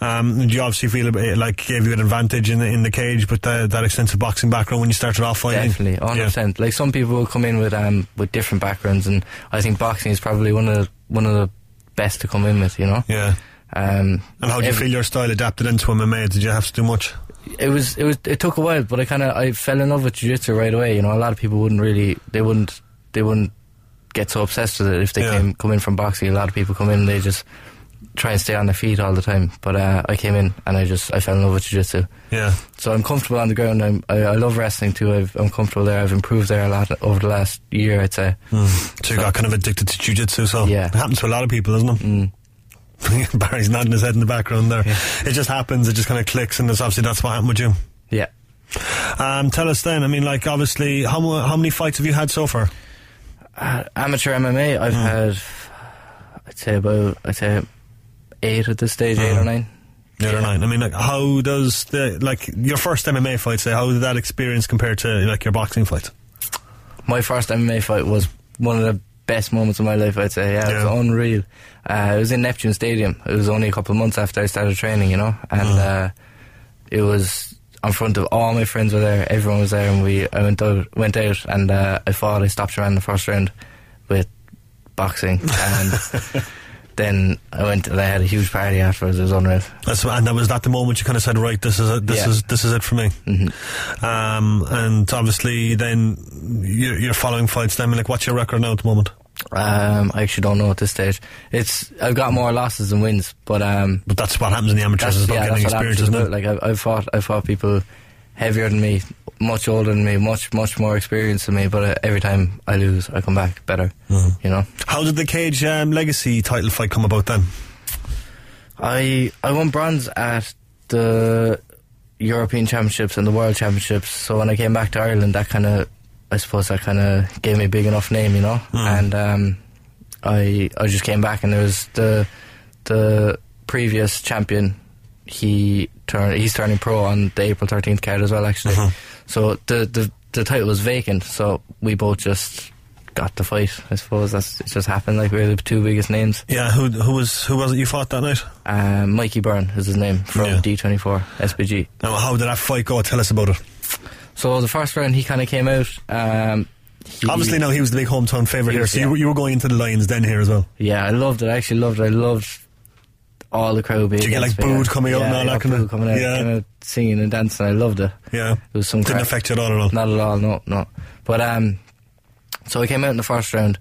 Um, do you obviously feel it like it gave you an advantage in the, in the cage, but the, that extensive boxing background when you started off fighting? Definitely, hundred percent. Like some people will come in with um with different backgrounds, and I think boxing is probably one of the, one of the best to come in with. You know. Yeah. Um, And how do you every- feel your style adapted into MMA? Did you have to do much? It was it was it took a while, but I kind of I fell in love with jiu-jitsu right away. You know, a lot of people wouldn't really they wouldn't they wouldn't get so obsessed with it if they Yeah. came come in from boxing. A lot of people come in and they just try and stay on their feet all the time. But uh, I came in and I just I fell in love with jiu-jitsu. Yeah. So I'm comfortable on the ground. I'm, I, I love wrestling too. I've, I'm comfortable there. I've improved there a lot over the last year, I'd say. So you got kind of addicted to jiu-jitsu, so Yeah. it happens to a lot of people, doesn't it? Mm. *laughs* Barry's nodding his head in the background there. It just happens, it just kind of clicks, and it's obviously that's what happened with you. Yeah. Um, tell us then, I mean, like, obviously, how, how many fights have you had so far? Uh, amateur MMA, I've had, I'd say about, I'd say eight at this stage, eight or nine. The other night. I mean, like, how does the, like, your first MMA fight, say, how did that experience compare to, like, your boxing fight? My first MMA fight was one of the best moments of my life, I'd say. Yeah, it Yeah. was unreal. Uh, it was in Neptune Stadium. It was only a couple of months after I started training, you know, and uh, it was in front of all my friends were there. Everyone was there, and we I went out, went out, and uh, I fought. I stopped around the first round with boxing, and *laughs* then I went and I had a huge party afterwards. It was unreal. That's, and that was that the moment you kind of said, right, this is it, this Yeah. is this is it for me. Mm-hmm. Um, and obviously, then you're, you're following fights. Then, I mean, like, what's your record now at the moment? Um, I actually don't know at this stage. It's I've got more losses than wins, but um, But that's what happens in the amateurs. It's about yeah, getting experience, isn't it? Like I, I've fought, I've fought people heavier than me, much older than me, much much more experienced than me. But uh, every time I lose, I come back better. Mm-hmm. You know, How did the Cage um, Legacy title fight come about then? I I won bronze at the European Championships and the World Championships. So when I came back to Ireland, that kind of, I suppose, that kind of gave me a big enough name, you know. And um, I I just came back, and there was the the previous champion. He turned he's turning pro on the April thirteenth card as well, actually. So the the the title was vacant, so we both just got the fight. I suppose that's it. Just happened like we were the two biggest names. Yeah, who who was who was it you fought that night? Um, Mikey Byrne is his name from Yeah. D24 SBG. Now, how did that fight go? Tell us about it. So the first round, he kind of came out. Um, he- Obviously, now he was the big hometown favourite He here, so you, yeah. were- you were going into the Lions Den here as well. Yeah, I loved it. I actually loved it. I loved all the crowd being. Did you get, like, booed coming out yeah, and all that kind of- coming out, Yeah. came out singing and dancing. I loved it. Yeah, It was some didn't crack. affect you at all at all. Not at all. No, no. But um, so I came out in the first round,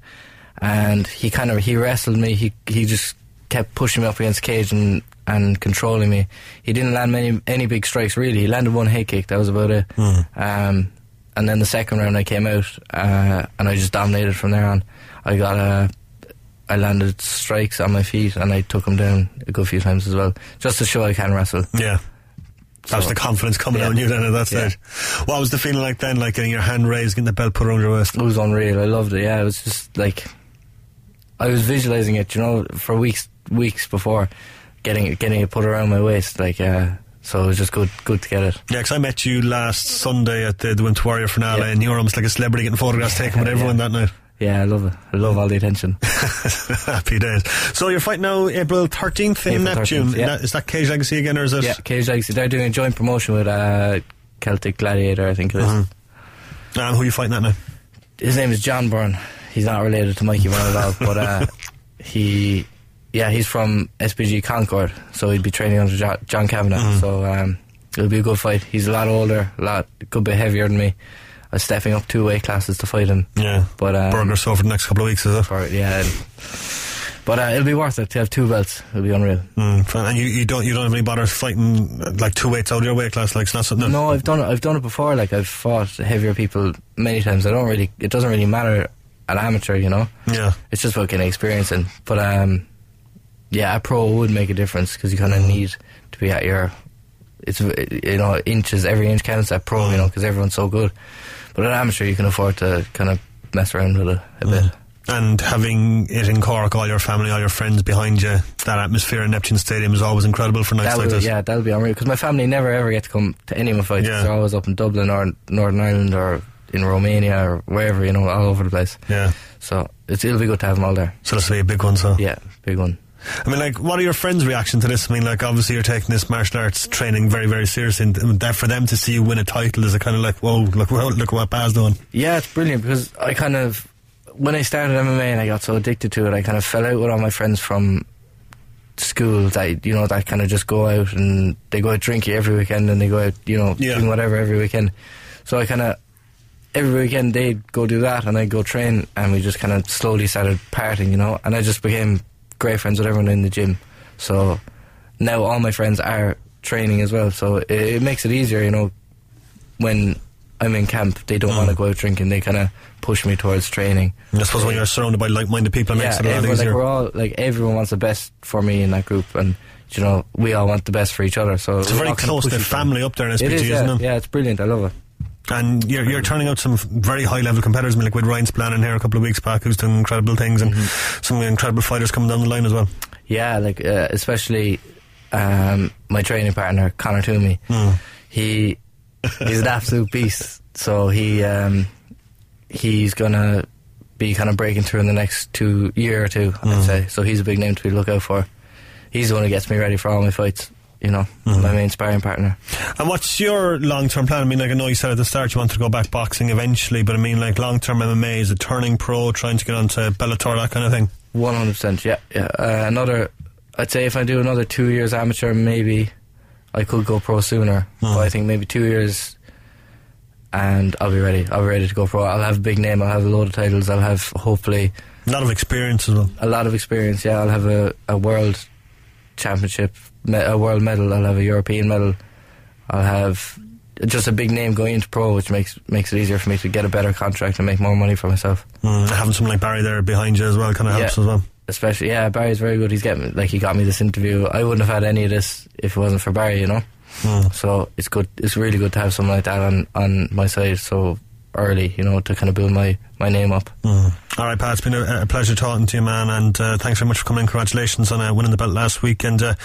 and he kind of he wrestled me. He he just kept pushing me up against the cage and and controlling me. He didn't land many any big strikes really. He landed one head kick. That was about it. Hmm. Um, and then the second round I came out uh, and I just dominated from there on. I got a. I landed strikes on my feet and I took him down a good few times as well, just to show I can wrestle. Yeah. That was So- the confidence coming Yeah. out in you then at that Yeah. What was the feeling like then, like getting your hand raised, getting the belt put around your waist? It was unreal. I loved it. Yeah, it was just like I was visualizing it. You know, for weeks, weeks before getting it, getting it put around my waist. Like, uh, so it was just good, good to get it. Yeah, because I met you last Sunday at the, the Winter Warrior finale, Yeah. and you were almost like a celebrity getting photographs taken with *laughs* everyone that night. Yeah, I love it. I love all the attention. *laughs* Happy days. So you're fighting now April 13th in April Neptune. 13th, yeah. Is that Cage Legacy again, or is it? yeah, Cage Legacy. They're doing a joint promotion with uh, Celtic Gladiator. I think it is. Mhm. And who are you fighting that now? His name is John Byrne. He's not related to Mikey Byrne at all, *laughs* but uh, he, yeah, he's from SBG Concord, so he'd be training under jo- John Kavanagh. Mhm. So um, it'll be a good fight. He's a lot older, a lot, good bit heavier than me. Was stepping up two weight classes to fight him. Yeah. But um, Burger so for the next couple of weeks, is it? for- yeah. But uh, it'll be worth it to have two belts. It'll be unreal. Mm, and you, you don't you don't have any bother fighting uh, like two weights out of your weight class, like it's not something. No, I've done it. I've done it before. Like I've fought heavier people many times. I don't really. It doesn't really matter at amateur, you know. Yeah. It's just about getting experience in. But um, yeah, a pro would make a difference because you kind of need to be at your. It's you know inches. Every inch counts at pro, you know, because everyone's so good. But at amateur, you can afford to kind of mess around with it a bit. And having it in Cork, all your family, all your friends behind you, that atmosphere in Neptune Stadium is always incredible for nights That like will, this. yeah, that'll be unreal. Because my family never ever get to come to any of my fights. Yeah. They're always up in Dublin or Northern Ireland or in Romania or wherever, you know, all over the place. Yeah. So it's, it'll be good to have them all there. So this will be a big one. So Yeah, big one. I mean, like, what are your friends' reaction to this? I mean, like, obviously you're taking this martial arts training very, very seriously, and that for them to see you win a title is a kind of like, whoa, look, *laughs* whoa, look what Baz doing. Yeah, it's brilliant because I kind of, when I started MMA and I got so addicted to it, I kind of fell out with all my friends from school that, you know, that kind of just go out and they go out drinking every weekend and they go out, you know, Yeah. doing whatever every weekend. So I kind of, every weekend they'd go do that and I'd go train and we just kind of slowly started parting, you know, and I just became great friends with everyone in the gym. So now all my friends are training as well. So it, it makes it easier, you know, when I'm in camp, they don't want to mm. go out drinking. They kind of push me towards training. And I suppose when you're surrounded by like-minded people, it makes it a lot everyone, like easier. we're all like everyone wants the best for me in that group, and you know we all want the best for each other. So it's a very close knit family up there in SBG, It is, yeah, isn't it? yeah, it's brilliant. I love it. And you're, you're turning out some very high level competitors. I mean, like with Ryan Splann in here a couple of weeks back, who's doing incredible things, and Mm-hmm. some incredible fighters coming down the line as well. Yeah, like uh, especially um, my training partner Connor Toomey. Hmm. He he's an absolute beast. So he um, he's gonna be kind of breaking through in the next two year or two. I'd say. So he's a big name to be look out for. He's the one who gets me ready for all my fights. You know, Hmm. my main sparring partner. And what's your long term plan? I mean, like I know you said at the start you want to go back boxing eventually, but I mean, like long term MMA is it turning pro, trying to get onto Bellator, that kind of thing. One hundred percent. Yeah, yeah. Uh, another. I'd say if I do another two years amateur, maybe I could go pro sooner. But I think maybe two years, and I'll be ready. I'll be ready to go pro. I'll have a big name. I'll have a load of titles. I'll have hopefully A lot of experience as well. a lot of experience. Yeah, I'll have a, a world championship, a world medal. I'll have a European medal. I'll have just a big name going into pro, which makes makes it easier for me to get a better contract and make more money for myself. Mm, having someone like Barry there behind you as well kind of helps Yeah. as well. Especially, yeah, Barry's very good. He's getting like he got me this interview. I wouldn't have had any of this if it wasn't for Barry, you know. Mm. So it's good. It's really good to have someone like that on on my side. So early, you know, to kind of build my, my name up. Mm. All right, Pat, it's been a, a, pleasure talking to you, man, and uh, thanks very much for coming. Congratulations on uh, winning the belt last week, and uh,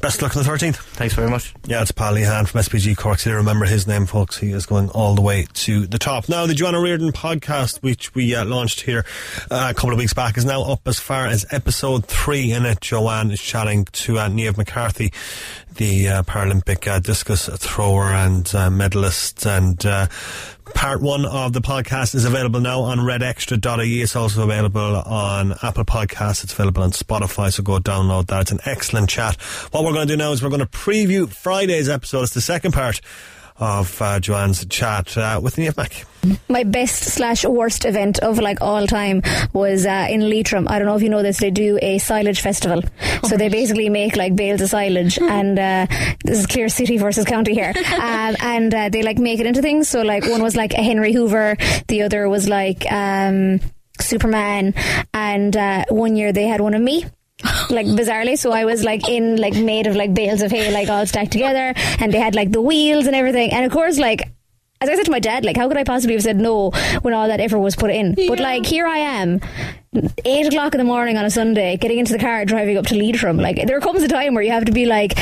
best of luck on the 13th. Thanks very much. Yeah, it's Paddy Lehane from SPG Cork. So remember his name, folks. He is going all the way to the top. Now, the Joanne O'Riordan podcast, which we uh, launched here uh, a couple of weeks back, is now up as far as episode three in it. Joanne is chatting to uh, Niamh McCarthy, the uh, Paralympic uh, discus thrower and uh, medalist. And uh, part one of the podcast is available now on redextra.ie. It's also available on Apple Podcasts. It's available on Spotify, so go download that. It's an excellent chat. What we're going to do now is we're going to preview Friday's episode. It's the second part of uh, Joanne's chat uh, with Niamh Mac. My best slash worst event of like all time was uh, in Leitrim. I don't know if you know this. They do a silage festival, oh so they basically make like bales of silage, and uh, this is Clear City versus County here, *laughs* um, and uh, they like make it into things. So like one was like a Henry Hoover, the other was like. Um, Superman, and uh, one year they had one of me like bizarrely. So I was like in like made of like bales of hay, like all stacked together, and they had like the wheels and everything. And of course, like as I said to my dad, like how could I possibly have said no when all that effort was put in? Yeah. But like here I am. Eight o'clock in the morning on a Sunday, getting into the car, driving up to Leitrim. Like there comes a time where you have to be like,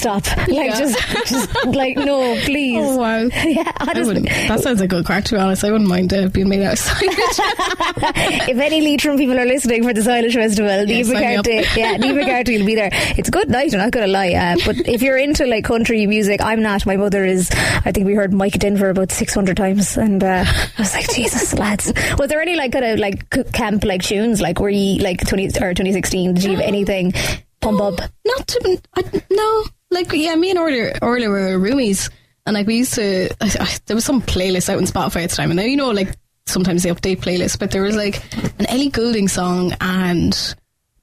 stop. *laughs* Like, yeah. just, just, like, no, please. Oh, wow. *laughs* yeah, honestly. That sounds like a good crack, to be honest. I wouldn't mind uh, being made outside. *laughs* if any Leitrim people are listening for the Silage Festival, yeah, McCarthy, yeah, Niamh McCarthy will be there. It's a good night, I'm not going to lie. Uh, but if you're into, like, country music, I'm not. My mother is. I think we heard Mike Denver about 600 times. And uh, I was like, Jesus, lads. Was there any, like, kind of, like, camp, like, tunes? Like, were you, like, 20, or 2016? Did you have anything? Pump up? Not to, I, no. Like, yeah, me and Orla, Orla were roomies. And like we used to, I, I, there was some playlist out on Spotify at the time, and then you know, like sometimes they update playlists, but there was like an Ellie Goulding song and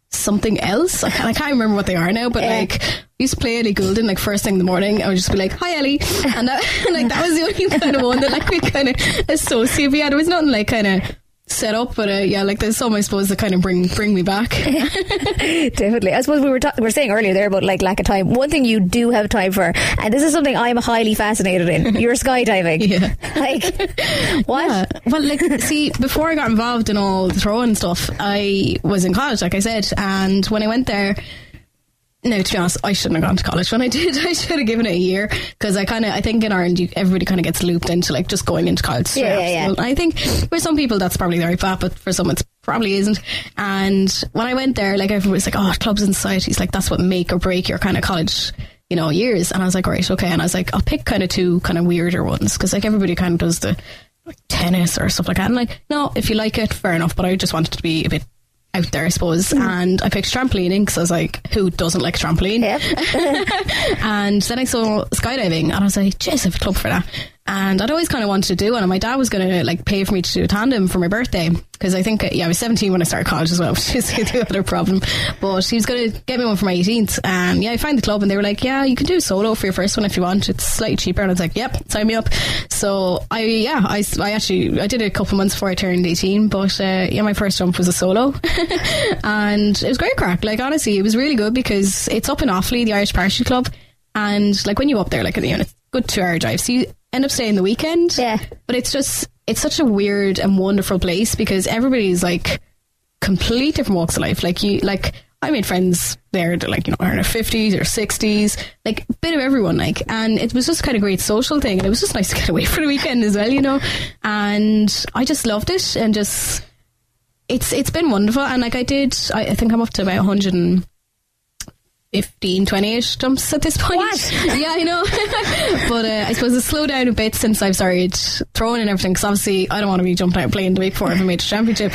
something else. I can't, I can't remember what they are now, but yeah. like we used to play Ellie Goulding like first thing in the morning. I would just be like, "Hi Ellie," and, that, and *laughs* like that was the only *laughs* kind of one that like we kind of associate. We had it was nothing like kind of set up, but uh, yeah, like there's some I suppose that kind of bring bring me back. *laughs* *laughs* Definitely, I suppose we were ta- we were saying earlier there about like lack of time. One thing you do have time for, and this is something I'm highly fascinated in. *laughs* You're skydiving. Yeah. Like what? Yeah. Well, like see, before I got involved in all the throwing stuff, I was in college, like I said, and when I went there no, to be honest, I shouldn't have gone to college when I *laughs* did. I should have given it a year because I kind of, I think in Ireland, you, everybody kind of gets looped into like just going into college. Yeah, yeah, yeah. I think for some people that's probably the right path, but for some it probably isn't. And when I went there, like everybody was like, "Oh, clubs and societies, like that's what make or break your kind of college." You know, years, and I was like, right, okay, and I was like, I'll pick kind of two kind of weirder ones because like everybody kind of does the like tennis or stuff like that. And like, no, if you like it, fair enough. But I just wanted to be a bit out there, I suppose. Mm. And I picked trampolining because I was like, who doesn't like trampoline? Yep. *laughs* and then I saw skydiving and I was like, jeez, I have a club for that and I'd always kind of wanted to do one. And my dad was going to like pay for me to do a tandem for my birthday because I think yeah I was 17 when I started college as well, *laughs* which is the other problem. But he was going to get me one for my 18th, and yeah, I found the club, and they were like, yeah, you can do solo for your first one if you want. It's slightly cheaper, and I was like, yep, sign me up. So I yeah I, I actually I did it a couple months before I turned 18, but uh, yeah, my first jump was a solo, *laughs* and it was great crack. Like honestly, it was really good because it's up in Offaly, the Irish Parachute Club. And like when you up there, like you know, it's good two hour drive. So you end up staying the weekend. Yeah. But it's just it's such a weird and wonderful place because everybody's like complete different walks of life. Like you like I made friends there that like, you know, are in their fifties or sixties, like a bit of everyone, like and it was just kind of great social thing and it was just nice to get *laughs* away for the weekend as well, you know. And I just loved it and just it's it's been wonderful and like I did I, I think I'm up to about hundred and 15, 20ish jumps at this point. What? *laughs* yeah, I know. *laughs* but uh, I suppose it's slowed down a bit since I've started throwing and everything because obviously I don't want to be jumping out playing the week before I have a major championship.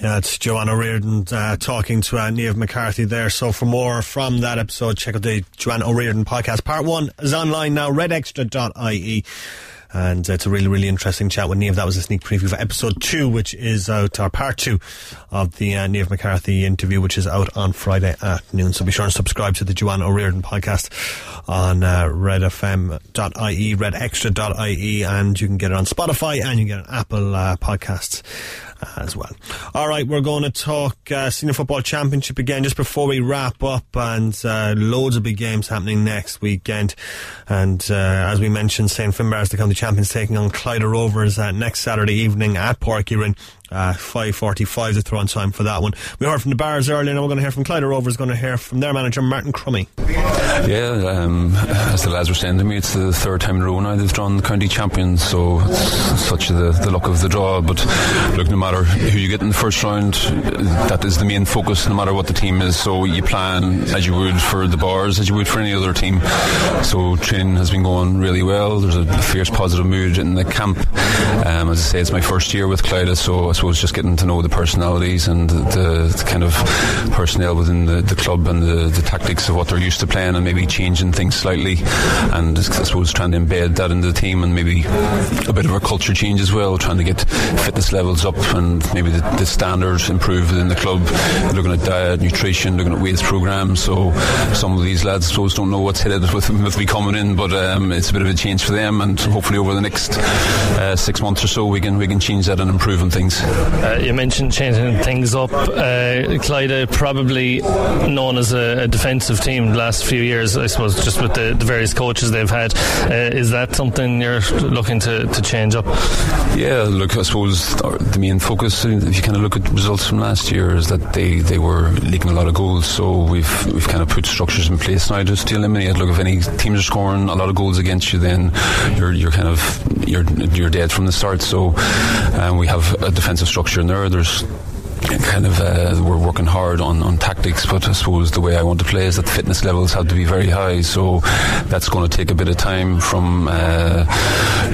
Yeah, it's Joanne O'Riordan uh, talking to uh, Niamh McCarthy there. So for more from that episode, check out the Joanne O'Riordan podcast. Part one is online now, redextra.ie. And it's a really, really interesting chat with Niamh. That was a sneak preview for episode two, which is out, or part two of the uh, Niamh McCarthy interview, which is out on Friday at noon. So be sure and subscribe to the Joanne O'Riordan podcast on uh, redfm.ie, redextra.ie, and you can get it on Spotify and you can get it on Apple uh, podcasts as well. All right, we're going to talk uh, Senior Football Championship again just before we wrap up, and uh, loads of big games happening next weekend. And uh, as we mentioned, St Finbarr's, the county champions, taking on Clyda Rovers uh, next Saturday evening at Rinn. Uh, 5.45 the throw time for that one. We heard from the Barrs earlier, and we're going to hear from Clyda Rovers, going to hear from their manager, Martin Crummy. Yeah, um, as the lads were saying to me, it's the third time in a row now they've drawn the county champions, so it's such the, the luck of the draw. But look, no matter who you get in the first round, that is the main focus, no matter what the team is. So you plan as you would for the Barrs, as you would for any other team. So training has been going really well. There's a fierce positive mood in the camp. Um, as I say, it's my first year with Clyda, so suppose just getting to know the personalities and the, the kind of personnel within the, the club and the, the, tactics of what they're used to playing and maybe changing things slightly. And I suppose trying to embed that into the team and maybe a bit of a culture change as well trying to get fitness levels up and maybe the, the standards improve within the club. Looking at diet, nutrition looking at weights programs. So some of these lads I suppose don't know what's headed with, with me coming in but um, it's a bit of a change for them and hopefully over the next uh, six months or so we can we can change that and improve on things uh, you mentioned changing things up. Uh, Clyda probably known as a, a, defensive team the last few years, I suppose, just with the, the various coaches they've had. Uh, is that something you're looking to, to change up? Yeah, look, I suppose the main focus, if you kind of look at results from last year, is that they, they were leaking a lot of goals. So we've we've kind of put structures in place now just to eliminate. Look, if any teams are scoring a lot of goals against you, then you're you're kind of you're you're dead from the start. So um, we have a defensive structure in there. There's kind of uh, we're working hard on, on tactics, but I suppose the way I want to play is that the fitness levels have to be very high. So that's going to take a bit of time. From uh,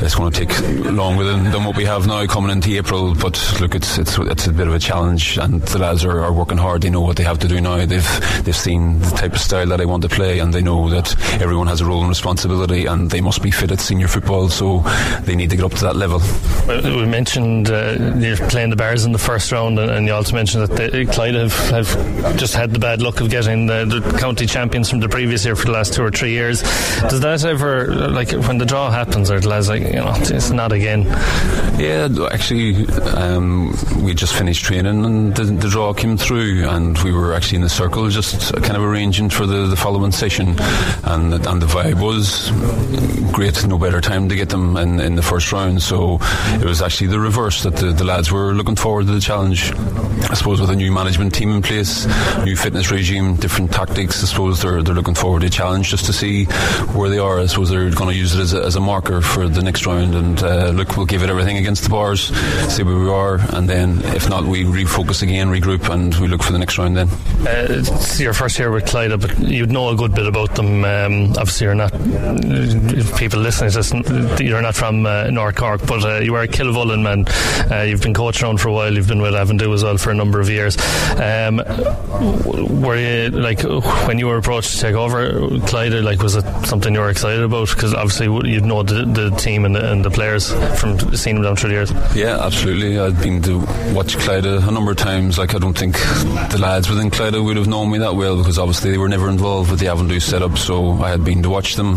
it's going to take longer than, than what we have now coming into April. But look, it's it's it's a bit of a challenge, and the lads are, are working hard. They know what they have to do now. They've they've seen the type of style that I want to play, and they know that everyone has a role and responsibility, and they must be fit at senior football. So they need to get up to that level. We mentioned uh, you're playing the Barrs in the first round, and, also mentioned that Clyda have, have just had the bad luck of getting the, the, county champions from the previous year for the last two or three years. Does that ever, like, when the draw happens, or the lads like, you know, it's not again? Yeah, actually, um, we just finished training and the, the, draw came through, and we were actually in the circle just kind of arranging for the, the following session, and and the vibe was great. No better time to get them in, in the first round. So it was actually the reverse that the, the lads were looking forward to the challenge. I suppose with a new management team in place, new fitness regime, different tactics, I suppose they're, they're looking forward to a challenge just to see where they are. I suppose they're going to use it as a, as a marker for the next round and uh, look, we'll give it everything against the Barrs, see where we are, and then if not, we refocus again, regroup, and we look for the next round then. Uh, it's your first year with Clyda, but you'd know a good bit about them. Um, obviously, you're not, people listening to this, you're not from uh, North Cork, but uh, you are a Kilvollen man. Uh, you've been coaching around for a while, you've been with Avondhu as well for a number of years. Um, were you like when you were approached to take over Clyda? Like, was it something you were excited about? Because obviously you'd know the, the team and the, and the, players from seeing them down through the years. Yeah, absolutely. I'd been to watch Clyda a number of times. Like, I don't think the lads within Clyda would have known me that well because obviously they were never involved with the Avondhu setup. So I had been to watch them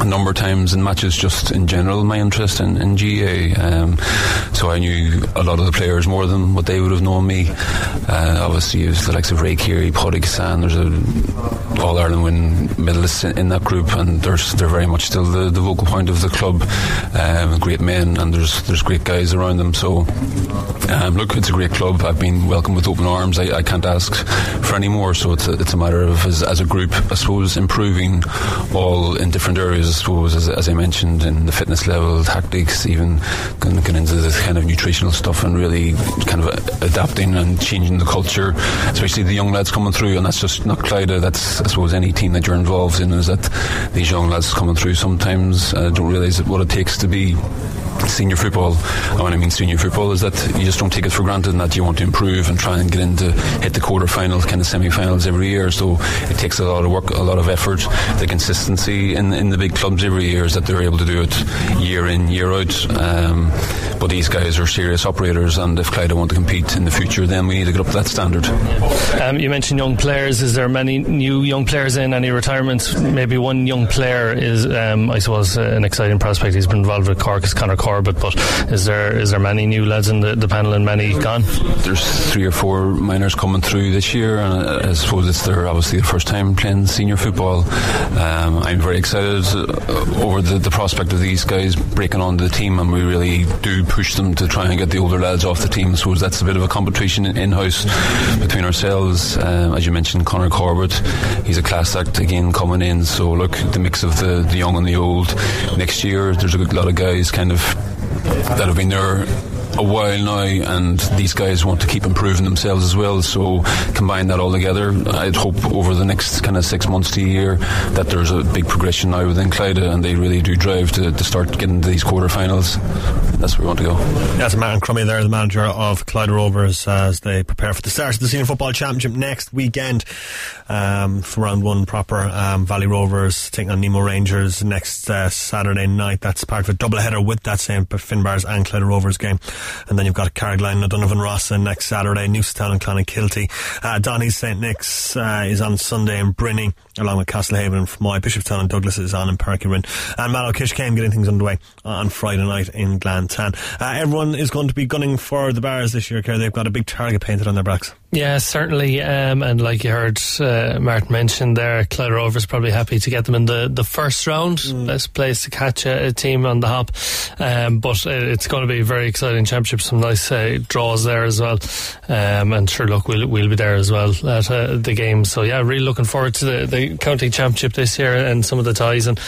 a number of times in matches just in general my interest in, in GAA um, so I knew a lot of the players more than what they would have known me. Uh, obviously it was the likes of Ray Keary Hassan there's a All Ireland win medalists in, in, that group and there's, they're very much still the, the vocal point of the club. Um, great men and there's there's great guys around them. So um, look it's a great club. I've been welcomed with open arms. I, I can't ask for any more. So it's a, it's a matter of as, as a group I suppose improving all in different areas I suppose, as, as, I mentioned, in the fitness level, tactics, even getting into the kind of nutritional stuff and really kind of adapting and changing the culture, especially the young lads coming through. And that's just not Clyda, that's, I suppose, any team that you're involved in, is that these young lads coming through sometimes uh, don't realise what it takes to be senior football. And when I mean senior football, is that you just don't take it for granted and that you want to improve and try and get into hit the quarterfinals, kind of semi-finals every year. So it takes a lot of work, a lot of effort. The consistency in in the big clubs every year is that they're able to do it year in, year out. Um, but these guys are serious operators, and if Clyda want to compete in the future, then we need to get up to that standard. Um, you mentioned young players. Is there many new young players in any retirements? Maybe one young player is, um, I suppose, uh, an exciting prospect. He's been involved with Cork, is Conor Corbett. But is there is there many new lads in the, the panel and many gone? There's three or four minors coming through this year, and uh, I suppose it's their obviously the first time playing senior football. Um, I'm very excited over the, the prospect of these guys breaking onto the team, and we really do push them to try and get the older lads off the team. Suppose that's a bit of a competition in house between ourselves. Um, as you mentioned, Conor Corbett, he's a class act again coming in. So look, the mix of the, the young and the old. Next year, there's a lot of guys kind of that have been there a while now, and these guys want to keep improving themselves as well. So combine that all together. I'd hope over the next kind of six months to a year that there's a big progression now within Clyda, and they really do drive to, to start getting to these quarterfinals. That's where we want to go. That's Martin Crummy there, the manager of Clyda Rovers, as they prepare for the start of the Senior Football Championship next weekend um, for round one proper. Um, Valley Rovers taking on Nemo Rangers next uh, Saturday night. That's part of a double header with that same Finbarrs and Clyda Rovers game. And then you've got Carrigaline and Donovan Rossa next Saturday, Newcestown and Clonakilty. Uh, Dohenys St. Nick's uh, is on Sunday in Brinny, along with Castlehaven and Fermoy. Bishopstown and Douglas is on in Páirc Uí Rinn. And Mallow Kiskeam getting things underway on Friday night in Glantane. Uh, everyone is going to be gunning for the Barrs this year, Kerr. They've got a big target painted on their backs. Yeah, certainly. Um, and like you heard uh, Martin mention there, Clyda Rovers probably happy to get them in the, the first round. Mm. Best place to catch a, a team on the hop. Um, but it's going to be a very exciting championship. Some nice uh, draws there as well. Um, and sure, look, we'll, we'll be there as well at uh, the game. So yeah, really looking forward to the, the county championship this year and some of the ties and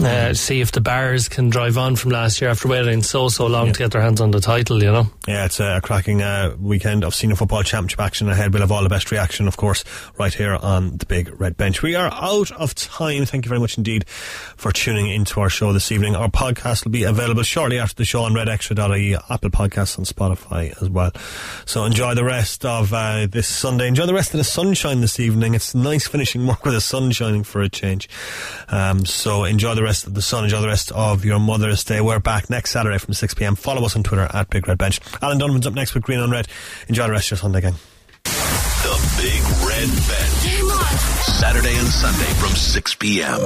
uh, see if the Barrs can drive on from last year after waiting so so long yeah. to get their hands on the title. You know. Yeah, it's a cracking uh, weekend of senior football championship action ahead. We'll have all the best reaction, of course, right here on the big red bench. We are out of time. Thank you very much indeed for tuning into our show this evening. Our podcast will be available shortly after the show on redextra.ie, Apple Podcasts, and Spotify as well. So enjoy the rest of uh, this Sunday. Enjoy the rest of the sunshine this evening. It's nice finishing work with the sun shining for a change. Um, so enjoy the rest rest of the sun. Enjoy the rest of your Mother's Day. We're back next Saturday from 6 pm. Follow us on Twitter at Big Red Bench. Alan Donovan's up next with Green on Red. Enjoy the rest of your Sunday, gang. The Big Red Bench. Saturday and Sunday from 6 p.m.